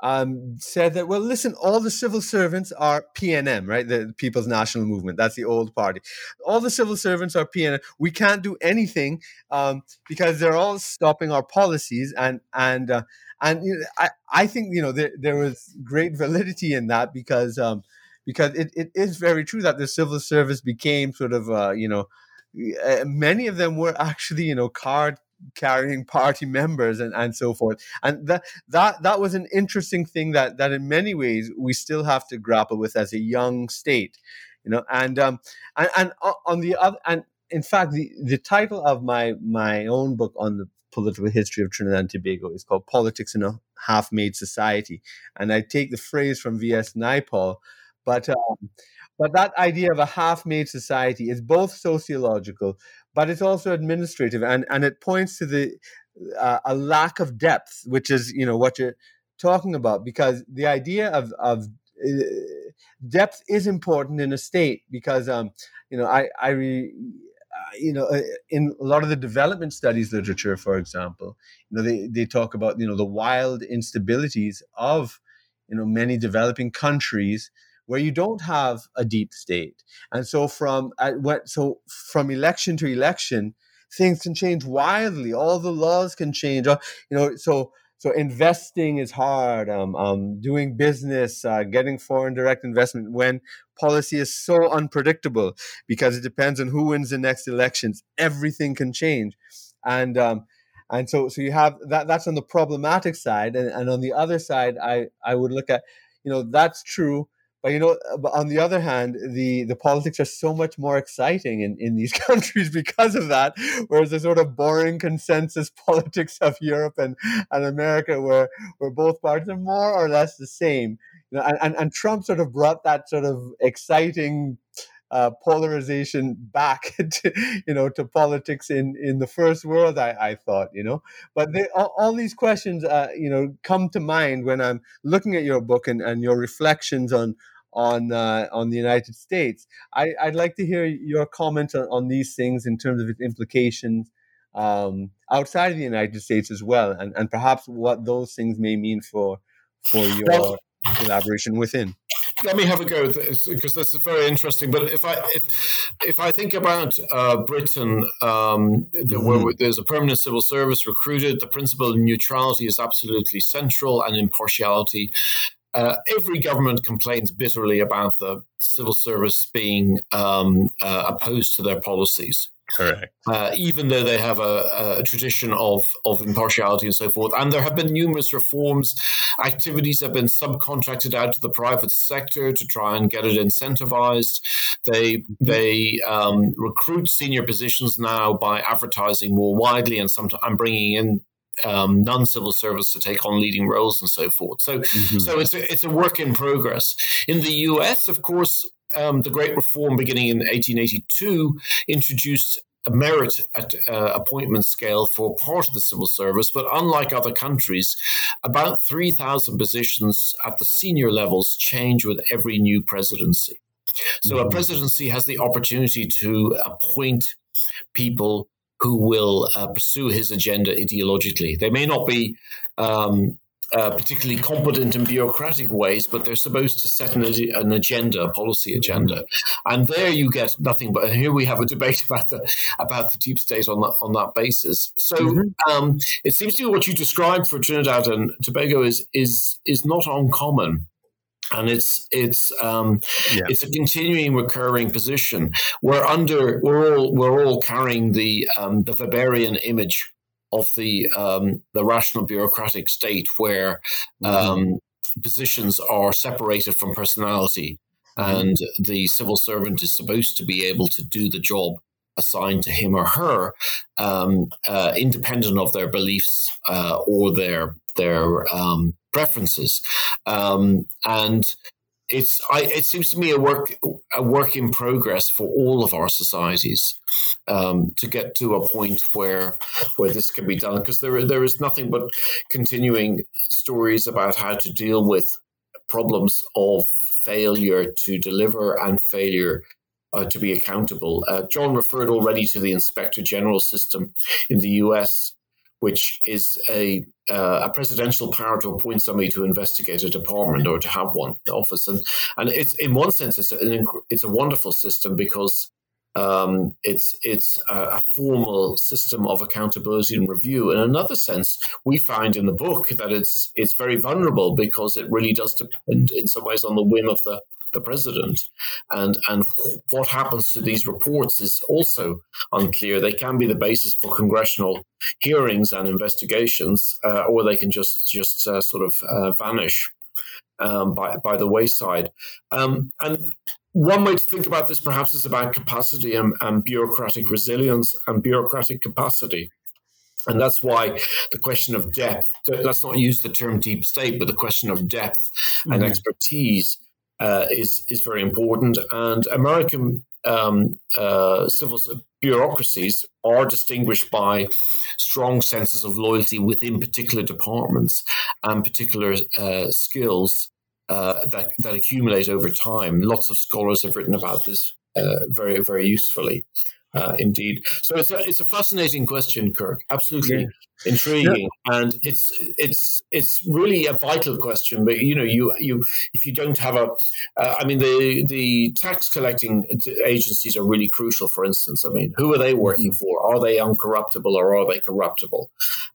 um, said that, well, listen, all the civil servants are PNM, right? The People's National Movement. That's the old party. All the civil servants are PNM. We can't do anything um, because they're all stopping our policies. And and uh, and you know, I I think you know there there was great validity in that because um, because it, it is very true that the civil service became sort of uh, you know uh, many of them were actually you know card carrying party members and, and so forth. And that that that was an interesting thing that that in many ways we still have to grapple with as a young state, you know. And um and, and on the other and in fact the the title of my my own book on the political history of Trinidad and Tobago is called Politics in a Half-Made Society, and I take the phrase from V.S. Naipaul, but. Um, but that idea of a half-made society is both sociological, but it's also administrative, and and it points to the uh, a lack of depth, which is you know what you're talking about, because the idea of of uh, depth is important in a state because um you know I I re, you know, uh, in a lot of the development studies literature, for example, you know, they, they talk about, you know, the wild instabilities of, you know, many developing countries where you don't have a deep state. And so from, uh, what, so from election to election, things can change wildly. All the laws can change. You know, so so investing is hard. Um, um, doing business, uh, getting foreign direct investment when policy is so unpredictable because it depends on who wins the next elections. Everything can change, and um, and so so you have that. That's on the problematic side, and, and on the other side, I I would look at you know that's true but you know, uh, on the other hand, the the politics are so much more exciting in, in these countries because of that. Whereas the sort of boring consensus politics of Europe and, and America, where where both parties are more or less the same. You know, and, and, and Trump sort of brought that sort of exciting uh, polarization back to, you know to politics in in the first world I, I thought you know but they, all, all, these questions uh, you know come to mind when I'm looking at your book and, and your reflections on on uh, on the United States. I, would like to hear your comment on, on, these things in terms of its implications um, outside of the United States as well, and, and perhaps what those things may mean for for your well, collaboration within. Let me have a go because this is very interesting. But if I if if I think about uh, Britain, um, the, mm-hmm. where there's a permanent civil service recruited, the principle of neutrality is absolutely central, and impartiality uh, every government complains bitterly about the civil service being um, uh, opposed to their policies. Correct. Uh, even though they have a, a, tradition of, of impartiality and so forth. And there have been numerous reforms. Activities have been subcontracted out to the private sector to try and get it incentivized. They, they um, recruit senior positions now by advertising more widely and, some, and bringing in um, non-civil service to take on leading roles and so forth. So, mm-hmm. so it's a, it's a work in progress. In the U.S., of course, um, the Great Reform, beginning in 1882, introduced a merit at, uh, appointment scale for part of the civil service, but unlike other countries, about 3,000 positions at the senior levels change with every new presidency. So mm-hmm. a presidency has the opportunity to appoint people who will uh, pursue his agenda ideologically. They may not be um, uh, particularly competent in bureaucratic ways, but they're supposed to set an, an, agenda, a policy agenda, and there you get nothing. But here we have a debate about the about the deep state on that on that basis. So mm-hmm. um, it seems to me what you described for Trinidad and Tobago is is is not uncommon and it's it's um, yeah. it's a continuing recurring position. We're under we're all we're all carrying the um, the Weberian image of the um, the rational bureaucratic state where mm-hmm. Um, positions are separated from personality, mm-hmm. and the civil servant is supposed to be able to do the job assigned to him or her, um, uh, independent of their beliefs uh, or their their um, preferences, um, and it's I, it seems to me a work a work in progress for all of our societies um, to get to a point where where this can be done because there there is nothing but continuing stories about how to deal with problems of failure to deliver and failure uh, to be accountable. Uh, John referred already to the Inspector General system in the US which is a uh, a presidential power to appoint somebody to investigate a department or to have one office, and and it's in one sense it's an it's a wonderful system because um, it's it's a, formal system of accountability and review. In another sense, we find in the book that it's it's very vulnerable because it really does depend in some ways on the whim of the the president. And and what happens to these reports is also unclear. They can be the basis for congressional hearings and investigations, uh, or they can just just uh, sort of uh, vanish um, by by the wayside. Um, and one way to think about this perhaps is about capacity and, and bureaucratic resilience and bureaucratic capacity. And that's why the question of depth, let's not use the term deep state, but the question of depth mm-hmm. and expertise uh, is is very important. And American um, uh, civil bureaucracies are distinguished by strong senses of loyalty within particular departments and particular uh, skills uh, that that accumulate over time. Lots of scholars have written about this uh, very very usefully. uh, indeed. So it's a it's a fascinating question, Kirk. Absolutely yeah. intriguing, yeah. and it's it's it's really a vital question. But you know, you you if you don't have a, uh, I mean, the the tax collecting agencies are really crucial. For instance, I mean, who are they working for? Are they uncorruptible or are they corruptible?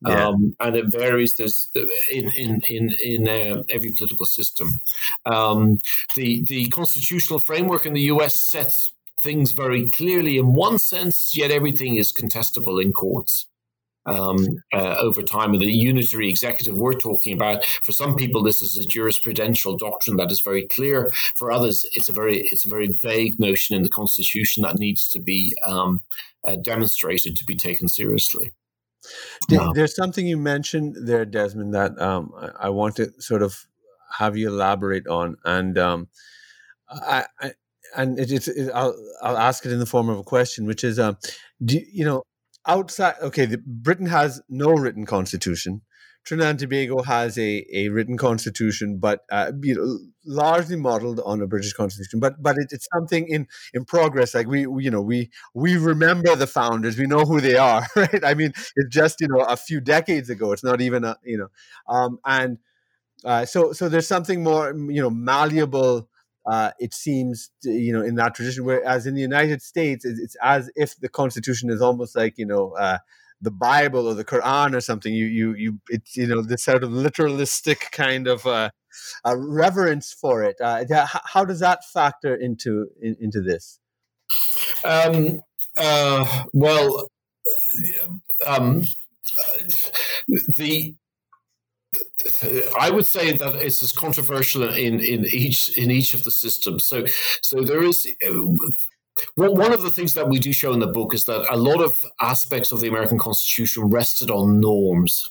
Yeah. Um, and it varies. There's in in in in uh, every political system. Um, the the constitutional framework in the U.S. sets things very clearly in one sense, yet everything is contestable in courts. Um, uh, over time, and the unitary executive we're talking about, for some people, this is a jurisprudential doctrine that is very clear. For others, it's a very it's a very vague notion in the constitution that needs to be um, uh, demonstrated to be taken seriously. There's something you mentioned there, Desmond, that um, I, I, want to sort of have you elaborate on, and um, I, I, and it, it's it, I'll I'll ask it in the form of a question, which is, um, do you know outside? Okay, the, Britain has no written constitution. Trinidad and Tobago has a, a written constitution, but uh, you know, largely modeled on a British constitution. But but it, it's something in in progress. Like we, we, you know we we remember the founders. We know who they are, right? I mean, it's just you know a few decades ago. It's not even a you know, um, and uh, so so there's something more you know malleable uh, it seems you know in that tradition whereas in the united states it's, it's as if the constitution is almost like you know uh, the bible or the quran or something you you you it's you know this sort of literalistic kind of uh, reverence for it uh, how does that factor into in, into this um, uh, well um, the I would say that it's as controversial in, in each in each of the systems. So so there is. Well, one of the things that we do show in the book is that a lot of aspects of the American Constitution rested on norms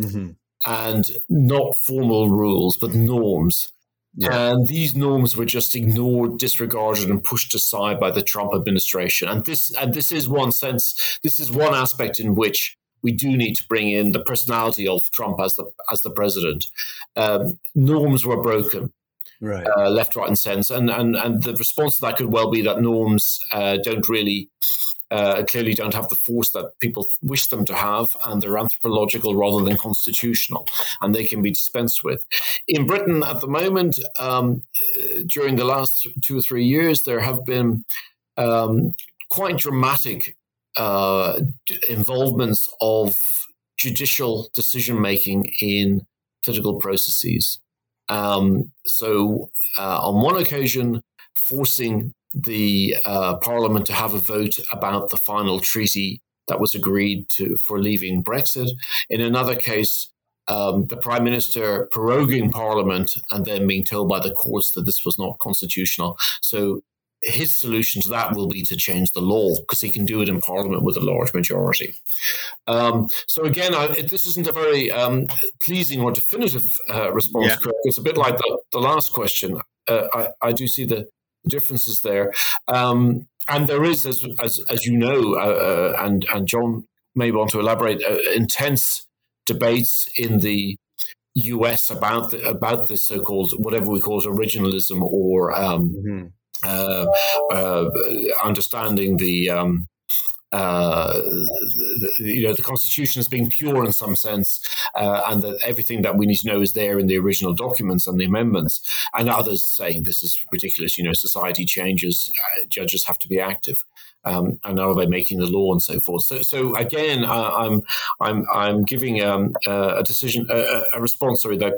mm-hmm. and not formal rules, but norms. Yeah. And these norms were just ignored, disregarded, and pushed aside by the Trump administration. And this, and this is one sense, this is one aspect in which we do need to bring in the personality of Trump as the as the president. Um, norms were broken. Right. Uh, left, right, and centre, and, and and the response to that could well be that norms uh, don't really uh, clearly don't have the force that people wish them to have, and they're anthropological rather than constitutional, and they can be dispensed with. In Britain, at the moment, um, during the last two or three years, there have been um, quite dramatic uh, involvements of judicial decision making in political processes. Um, so, uh, on one occasion, forcing the uh, parliament to have a vote about the final treaty that was agreed to for leaving Brexit. In another case, um, the prime minister proroguing parliament and then being told by the courts that this was not constitutional. So his solution to that will be to change the law because he can do it in Parliament with a large majority. Um, so again, I, this isn't a very um, pleasing or definitive uh, response. Yeah. It's a bit like the, the last question. Uh, I, I, do see the differences there, um, and there is, as as, as you know, uh, uh and and John may want to elaborate, uh, intense debates in the U.S. about the, about this so-called whatever we call it originalism or um, mm-hmm understanding the, um, uh, you know the Constitution as being pure in some sense, uh, and that everything that we need to know is there in the original documents and the amendments. And others saying this is ridiculous. You know, society changes, uh, judges have to be active. Um, and are they making the law and so forth? So, so again, I'm I'm I'm giving um, a decision, a, a response, sorry, that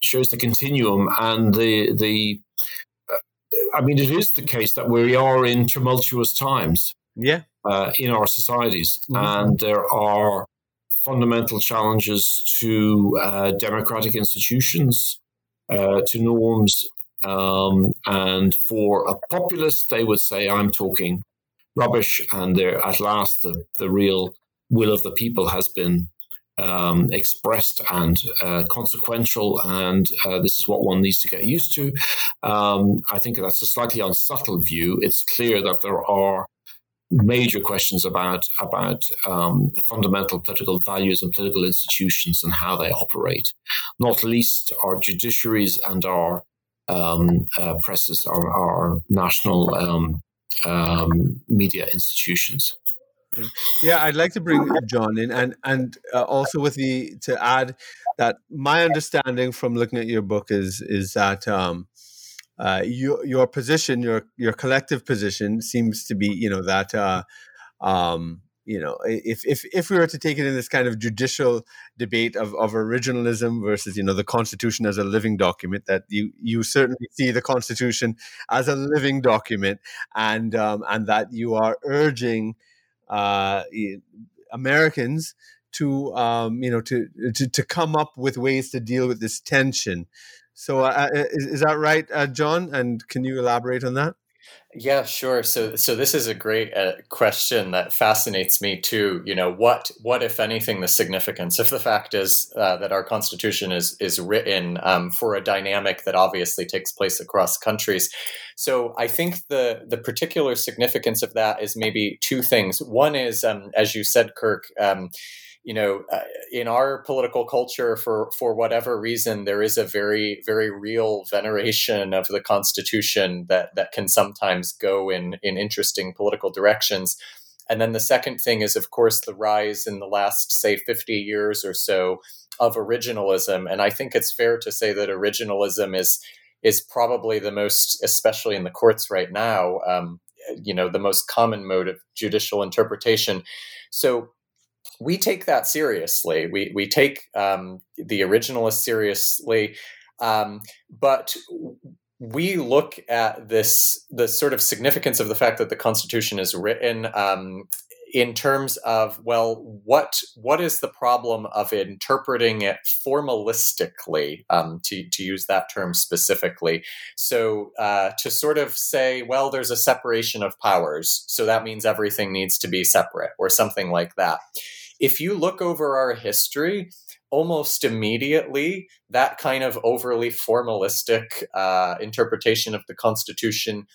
shows the continuum and the the I mean, it is the case that we are in tumultuous times. Yeah. Uh, in our societies, mm-hmm. and there are fundamental challenges to uh, democratic institutions, uh, to norms, um, and for a populist, they would say, "I'm talking rubbish," and there, at last, the, the real will of the people has been um, expressed and uh, consequential, and uh, this is what one needs to get used to. Um, I think that's a slightly unsubtle view. It's clear that there are major questions about about um, fundamental political values and political institutions and how they operate, not least our judiciaries and our um, uh, presses, our, our national um, um, media institutions. Yeah, I'd like to bring John in, and and uh, also with the to add that my understanding from looking at your book is is that um, uh, your your position, your your collective position, seems to be you know that uh, um, you know if if if we were to take it in this kind of judicial debate of, of originalism versus you know the constitution as a living document that you you certainly see the constitution as a living document and um, and that you are urging uh, Americans to um, you know to, to to come up with ways to deal with this tension. So uh, uh is, is, that right, uh, John? And can you elaborate on that? Yeah, sure. So, so this is a great uh, question that fascinates me too. You know, what, what, if anything, the significance of the fact is uh, that our Constitution is is written um, for a dynamic that obviously takes place across countries. So, I think the the particular significance of that is maybe two things. One is, um, as you said, Kirk. Um, you know, uh, in our political culture, for for whatever reason, there is a very very real veneration of the Constitution that that can sometimes go in in interesting political directions. And then the second thing is, of course, the rise in the last, say, 50 years or so of originalism. And I think it's fair to say that originalism is is probably the most, especially in the courts right now, um, you know, the most common mode of judicial interpretation. So we take that seriously. We we take um, the originalists seriously, um, but we look at this the sort of significance of the fact that the Constitution is written um, in terms of well, what what is the problem of interpreting it formalistically, um, to to use that term specifically? So uh, to sort of say, well, there's a separation of powers, so that means everything needs to be separate, or something like that if you look over our history, almost immediately that kind of overly formalistic uh, interpretation of the Constitution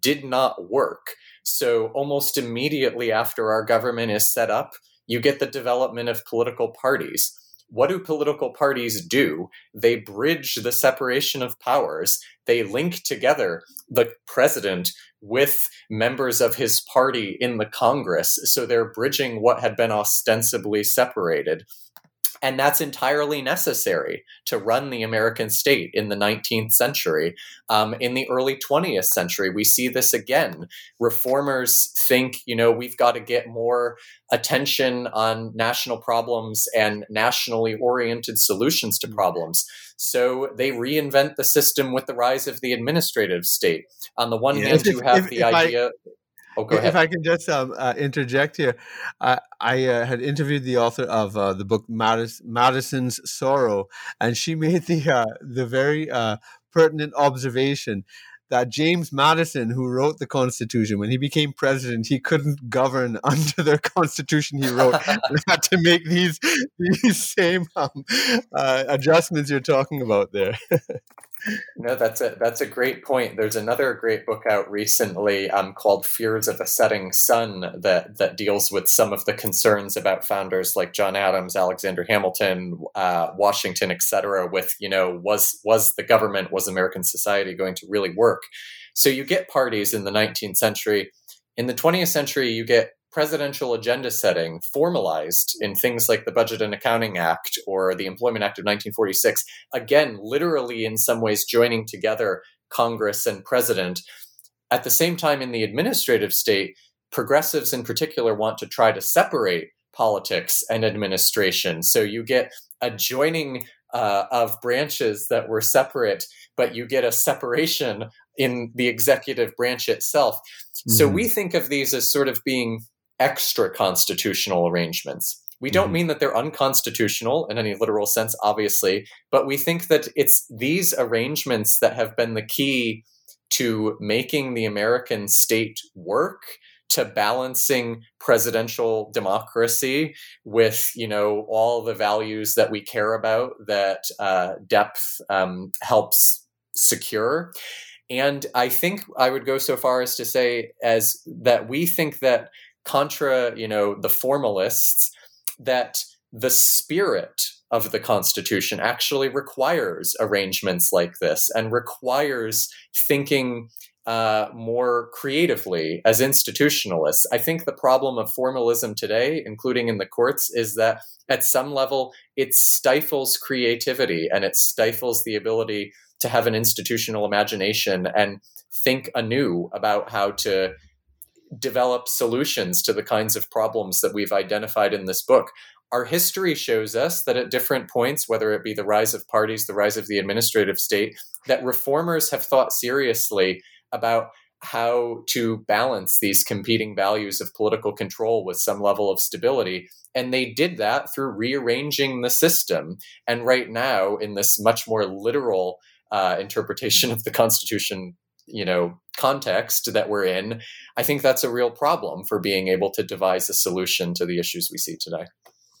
did not work. So, almost immediately after our government is set up, you get the development of political parties. What do political parties do? They bridge the separation of powers. They link together the president with members of his party in the Congress. So they're bridging what had been ostensibly separated. And that's entirely necessary to run the American state in the 19th century. Um, in the early 20th century, we see this again. Reformers think, you know, we've got to get more attention on national problems and nationally oriented solutions to mm. problems. So they reinvent the system with the rise of the administrative state. On the one yeah, hand, you have if, the if idea. I, Oh, go ahead. If I can just um, uh, interject here, uh, I uh, had interviewed the author of uh, the book Madis- Madison's Sorrow, and she made the uh, the very uh, pertinent observation that James Madison, who wrote the Constitution, when he became president, he couldn't govern under the Constitution he wrote. he had to make these these same um, adjustments you're talking about there. No, that's a that's a great point. There's another great book out recently um, called "Fears of a Setting Sun" that that deals with some of the concerns about founders like John Adams, Alexander Hamilton, uh, Washington, etc. With you know, was was the government, was American society going to really work? So you get parties in the 19th century. In the 20th century, you get presidential agenda setting formalized in things like the Budget and Accounting Act or the Employment Act of 1946, again, literally in some ways joining together Congress and president. At the same time, in the administrative state, progressives in particular want to try to separate politics and administration. So you get a joining uh, of branches that were separate, but you get a separation in the executive branch itself. Mm-hmm. So we think of these as sort of being extra constitutional arrangements. We don't mm-hmm. mean that they're unconstitutional in any literal sense, obviously, but we think that it's these arrangements that have been the key to making the American state work to balancing presidential democracy with you know all the values that we care about that uh, depth um, helps secure and i think i would go so far as to say as that we think that contra, you know, the formalists, that the spirit of the Constitution actually requires arrangements like this and requires thinking uh, more creatively as institutionalists. I think the problem of formalism today, including in the courts, is that at some level it stifles creativity and it stifles the ability to have an institutional imagination and think anew about how to develop solutions to the kinds of problems that we've identified in this book. Our history shows us that at different points, whether it be the rise of parties, the rise of the administrative state, that reformers have thought seriously about how to balance these competing values of political control with some level of stability. And they did that through rearranging the system. And right now, in this much more literal uh, interpretation of the Constitution, you know, context that we're in, I think that's a real problem for being able to devise a solution to the issues we see today.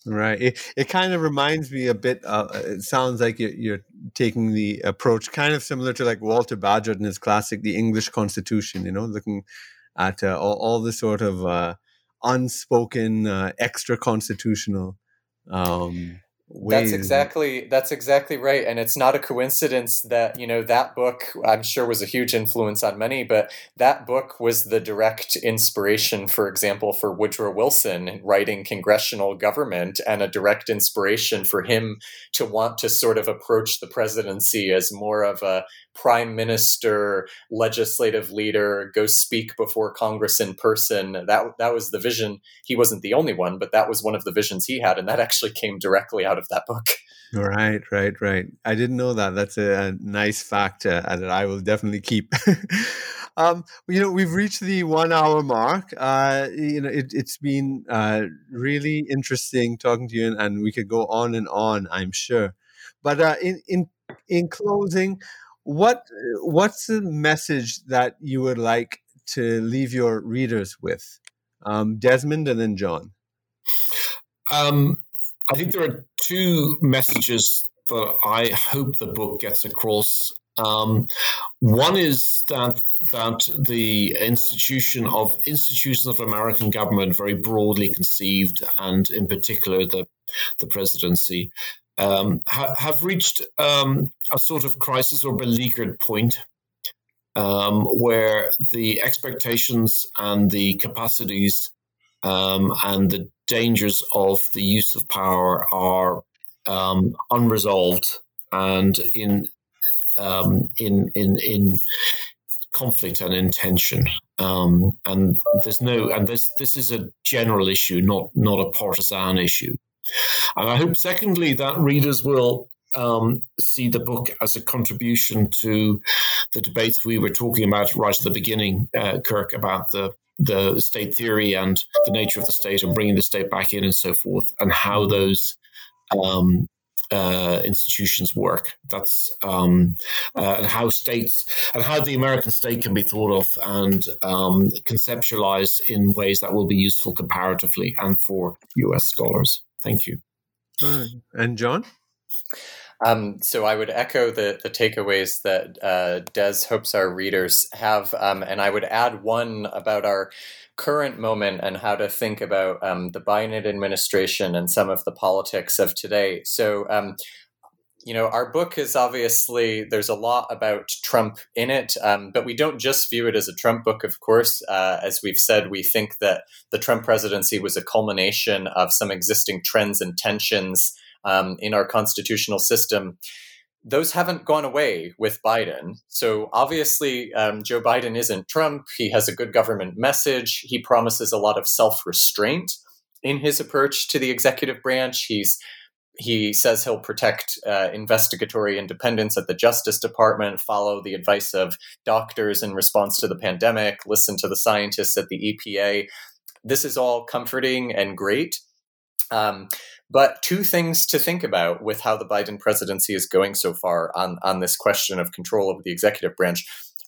Right. It, it kind of reminds me a bit. Uh, it sounds like you're, you're, taking the approach kind of similar to like Walter Bagehot in his classic, The English Constitution. You know, looking at uh, all, all the sort of uh, unspoken, uh, extra constitutional um, that's exactly that's exactly right, and it's not a coincidence that you know that book. I'm sure was a huge influence on many, but that book was the direct inspiration, for example, for Woodrow Wilson writing Congressional Government, and a direct inspiration for him to want to sort of approach the presidency as more of a prime minister, legislative leader, go speak before Congress in person. That that was the vision. He wasn't the only one, but that was one of the visions he had, and that actually came directly out of that book. Right, right, right. I didn't know that. That's a, a nice fact uh, that I will definitely keep. um, you know, we've reached the one-hour mark. Uh, you know, it, has been uh, really interesting talking to you, and, and, we could go on and on. I'm sure. But uh, in in in closing, what what's the message that you would like to leave your readers with? Um, desmond and then john. Um, i think there are two messages that i hope the book gets across. Um, one is that that the institution of institutions of American government, very broadly conceived, and in particular the the presidency, um, ha- have reached um, a sort of crisis or beleaguered point um, where the expectations and the capacities um, and the dangers of the use of power are um, unresolved and in um, in in in conflict and intention. Um, and there's no, and this this is a general issue, not not a partisan issue. And I hope, secondly, that readers will um, see the book as a contribution to the debates we were talking about right at the beginning, uh, Kirk, about the the state theory and the nature of the state and bringing the state back in and so forth, and how those um, uh, institutions work. That's um, uh, and how states and how the American state can be thought of and um, conceptualized in ways that will be useful comparatively and for U.S. scholars. Thank you. And John? Um, so I would echo the, the takeaways that uh, Des hopes our readers have, um, and I would add one about our current moment and how to think about um, the Biden administration and some of the politics of today. So, um, you know, our book is obviously there's a lot about Trump in it, um, but we don't just view it as a Trump book. Of course, uh, as we've said, we think that the Trump presidency was a culmination of some existing trends and tensions um, in our constitutional system. Those haven't gone away with Biden. So obviously, um, Joe Biden isn't Trump. He has a good government message. He promises a lot of self restraint in his approach to the executive branch. He's he says he'll protect uh, investigatory independence at the Justice Department, follow the advice of doctors in response to the pandemic, listen to the scientists at the EPA. This is all comforting and great. Um, but two things to think about with how the Biden presidency is going so far on, on this question of control over the executive branch.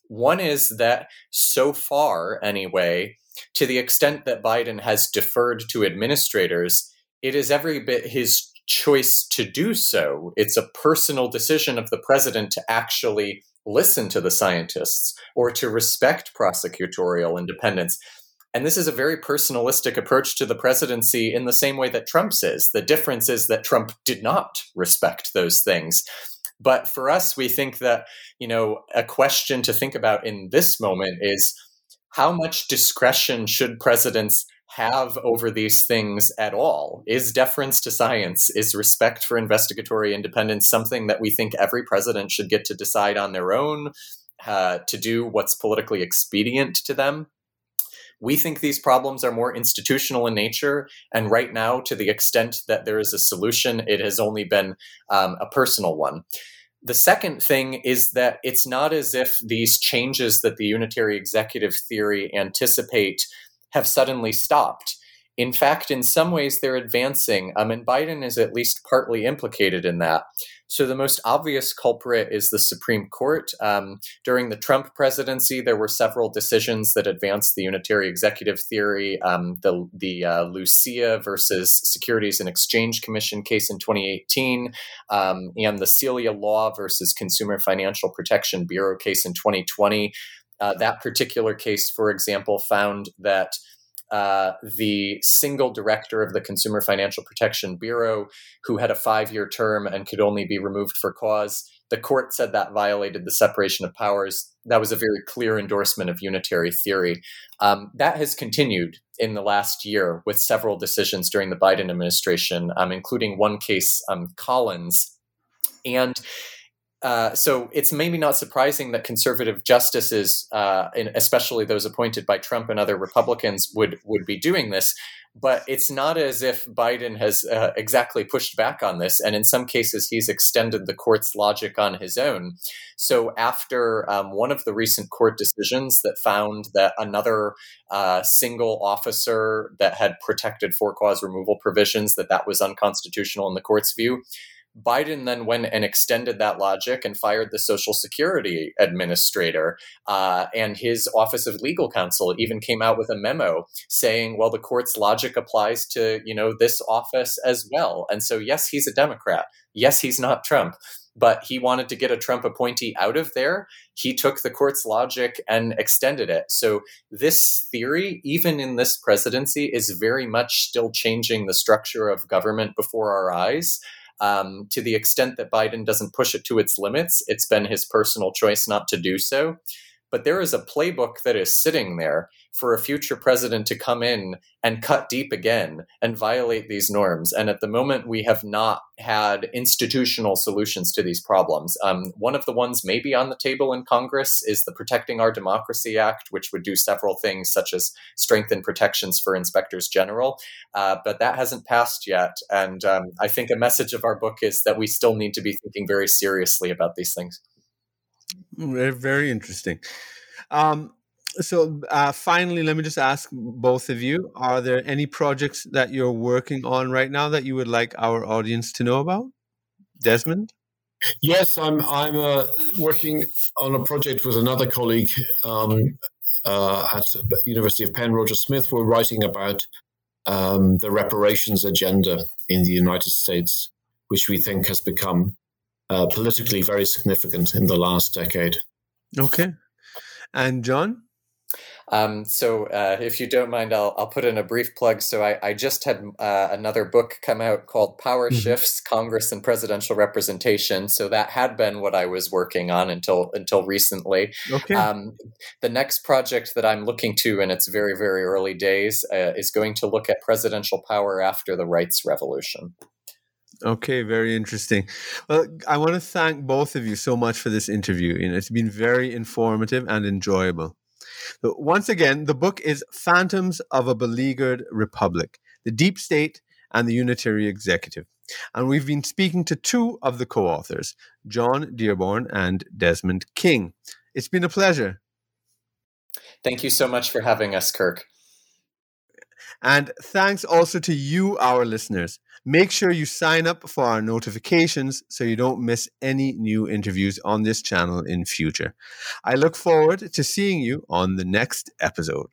One is that so far, anyway, to the extent that Biden has deferred to administrators, it is every bit his choice to do so. It's a personal decision of the president to actually listen to the scientists or to respect prosecutorial independence. And this is a very personalistic approach to the presidency in the same way that Trump's is. The difference is that Trump did not respect those things. but for us, we think that, you know, a question to think about in this moment is how much discretion should presidents have over these things at all? Is deference to science, is respect for investigatory independence something that we think every president should get to decide on their own, uh, to do what's politically expedient to them? We think these problems are more institutional in nature. And right now, to the extent that there is a solution, it has only been um, a personal one. The second thing is that it's not as if these changes that the unitary executive theory anticipate have suddenly stopped. In fact, in some ways, they're advancing, um, and Biden is at least partly implicated in that. So, the most obvious culprit is the Supreme Court. Um, during the Trump presidency, there were several decisions that advanced the unitary executive theory. Um, the the uh, Lucia versus Securities and Exchange Commission case in 2018, um, and the Seila Law versus Consumer Financial Protection Bureau case in 2020. Uh, that particular case, for example, found that uh, the single director of the Consumer Financial Protection Bureau, who had a five year term and could only be removed for cause, the court said that violated the separation of powers. That was a very clear endorsement of unitary theory. Um, that has continued in the last year with several decisions during the Biden administration, um, including one case, um, Collins. And uh, so it's maybe not surprising that conservative justices, uh, especially those appointed by Trump and other Republicans, would would be doing this. But it's not as if Biden has uh, exactly pushed back on this, and in some cases, he's extended the court's logic on his own. So after um, one of the recent court decisions that found that another uh, single officer that had protected for cause removal provisions that that was unconstitutional in the court's view Biden then went and extended that logic and fired the Social Security administrator. Uh, and his Office of Legal Counsel even came out with a memo saying, well, the court's logic applies to, you know, this office as well. And so, yes, he's a Democrat. Yes, he's not Trump. But he wanted to get a Trump appointee out of there. He took the court's logic and extended it. So, this theory, even in this presidency, is very much still changing the structure of government before our eyes. Um, to the extent that Biden doesn't push it to its limits, it's been his personal choice not to do so. But there is a playbook that is sitting there for a future president to come in and cut deep again and violate these norms. And at the moment, we have not had institutional solutions to these problems. Um, one of the ones maybe on the table in Congress is the Protecting Our Democracy Act, which would do several things, such as strengthen protections for inspectors general. Uh, but that hasn't passed yet. And um, I think a message of our book is that we still need to be thinking very seriously about these things. Very, very interesting. Um, so uh, finally, let me just ask both of you: Are there any projects that you're working on right now that you would like our audience to know about? Desmond. Yes, I'm. I'm uh, working on a project with another colleague um, uh, at University of Penn, Roger Smith. We're writing about um, the reparations agenda in the United States, which we think has become uh, politically very significant in the last decade. Okay, and John. Um, so, uh, if you don't mind, I'll, I'll put in a brief plug. So, I, I just had uh, another book come out called Power mm-hmm. Shifts: Congress and Presidential Representation. So that had been what I was working on until until recently. Okay. Um, the next project that I'm looking to, in its very very early days, uh, is going to look at presidential power after the rights revolution. Okay, very interesting. Well, I want to thank both of you so much for this interview. You know, it's been very informative and enjoyable. So once again, the book is Phantoms of a Beleaguered Republic The Deep State and the Unitary Executive. And we've been speaking to two of the co authors, John Dearborn and Desmond King. It's been a pleasure. Thank you so much for having us, Kirk. And thanks also to you, our listeners. Make sure you sign up for our notifications so you don't miss any new interviews on this channel in future. I look forward to seeing you on the next episode.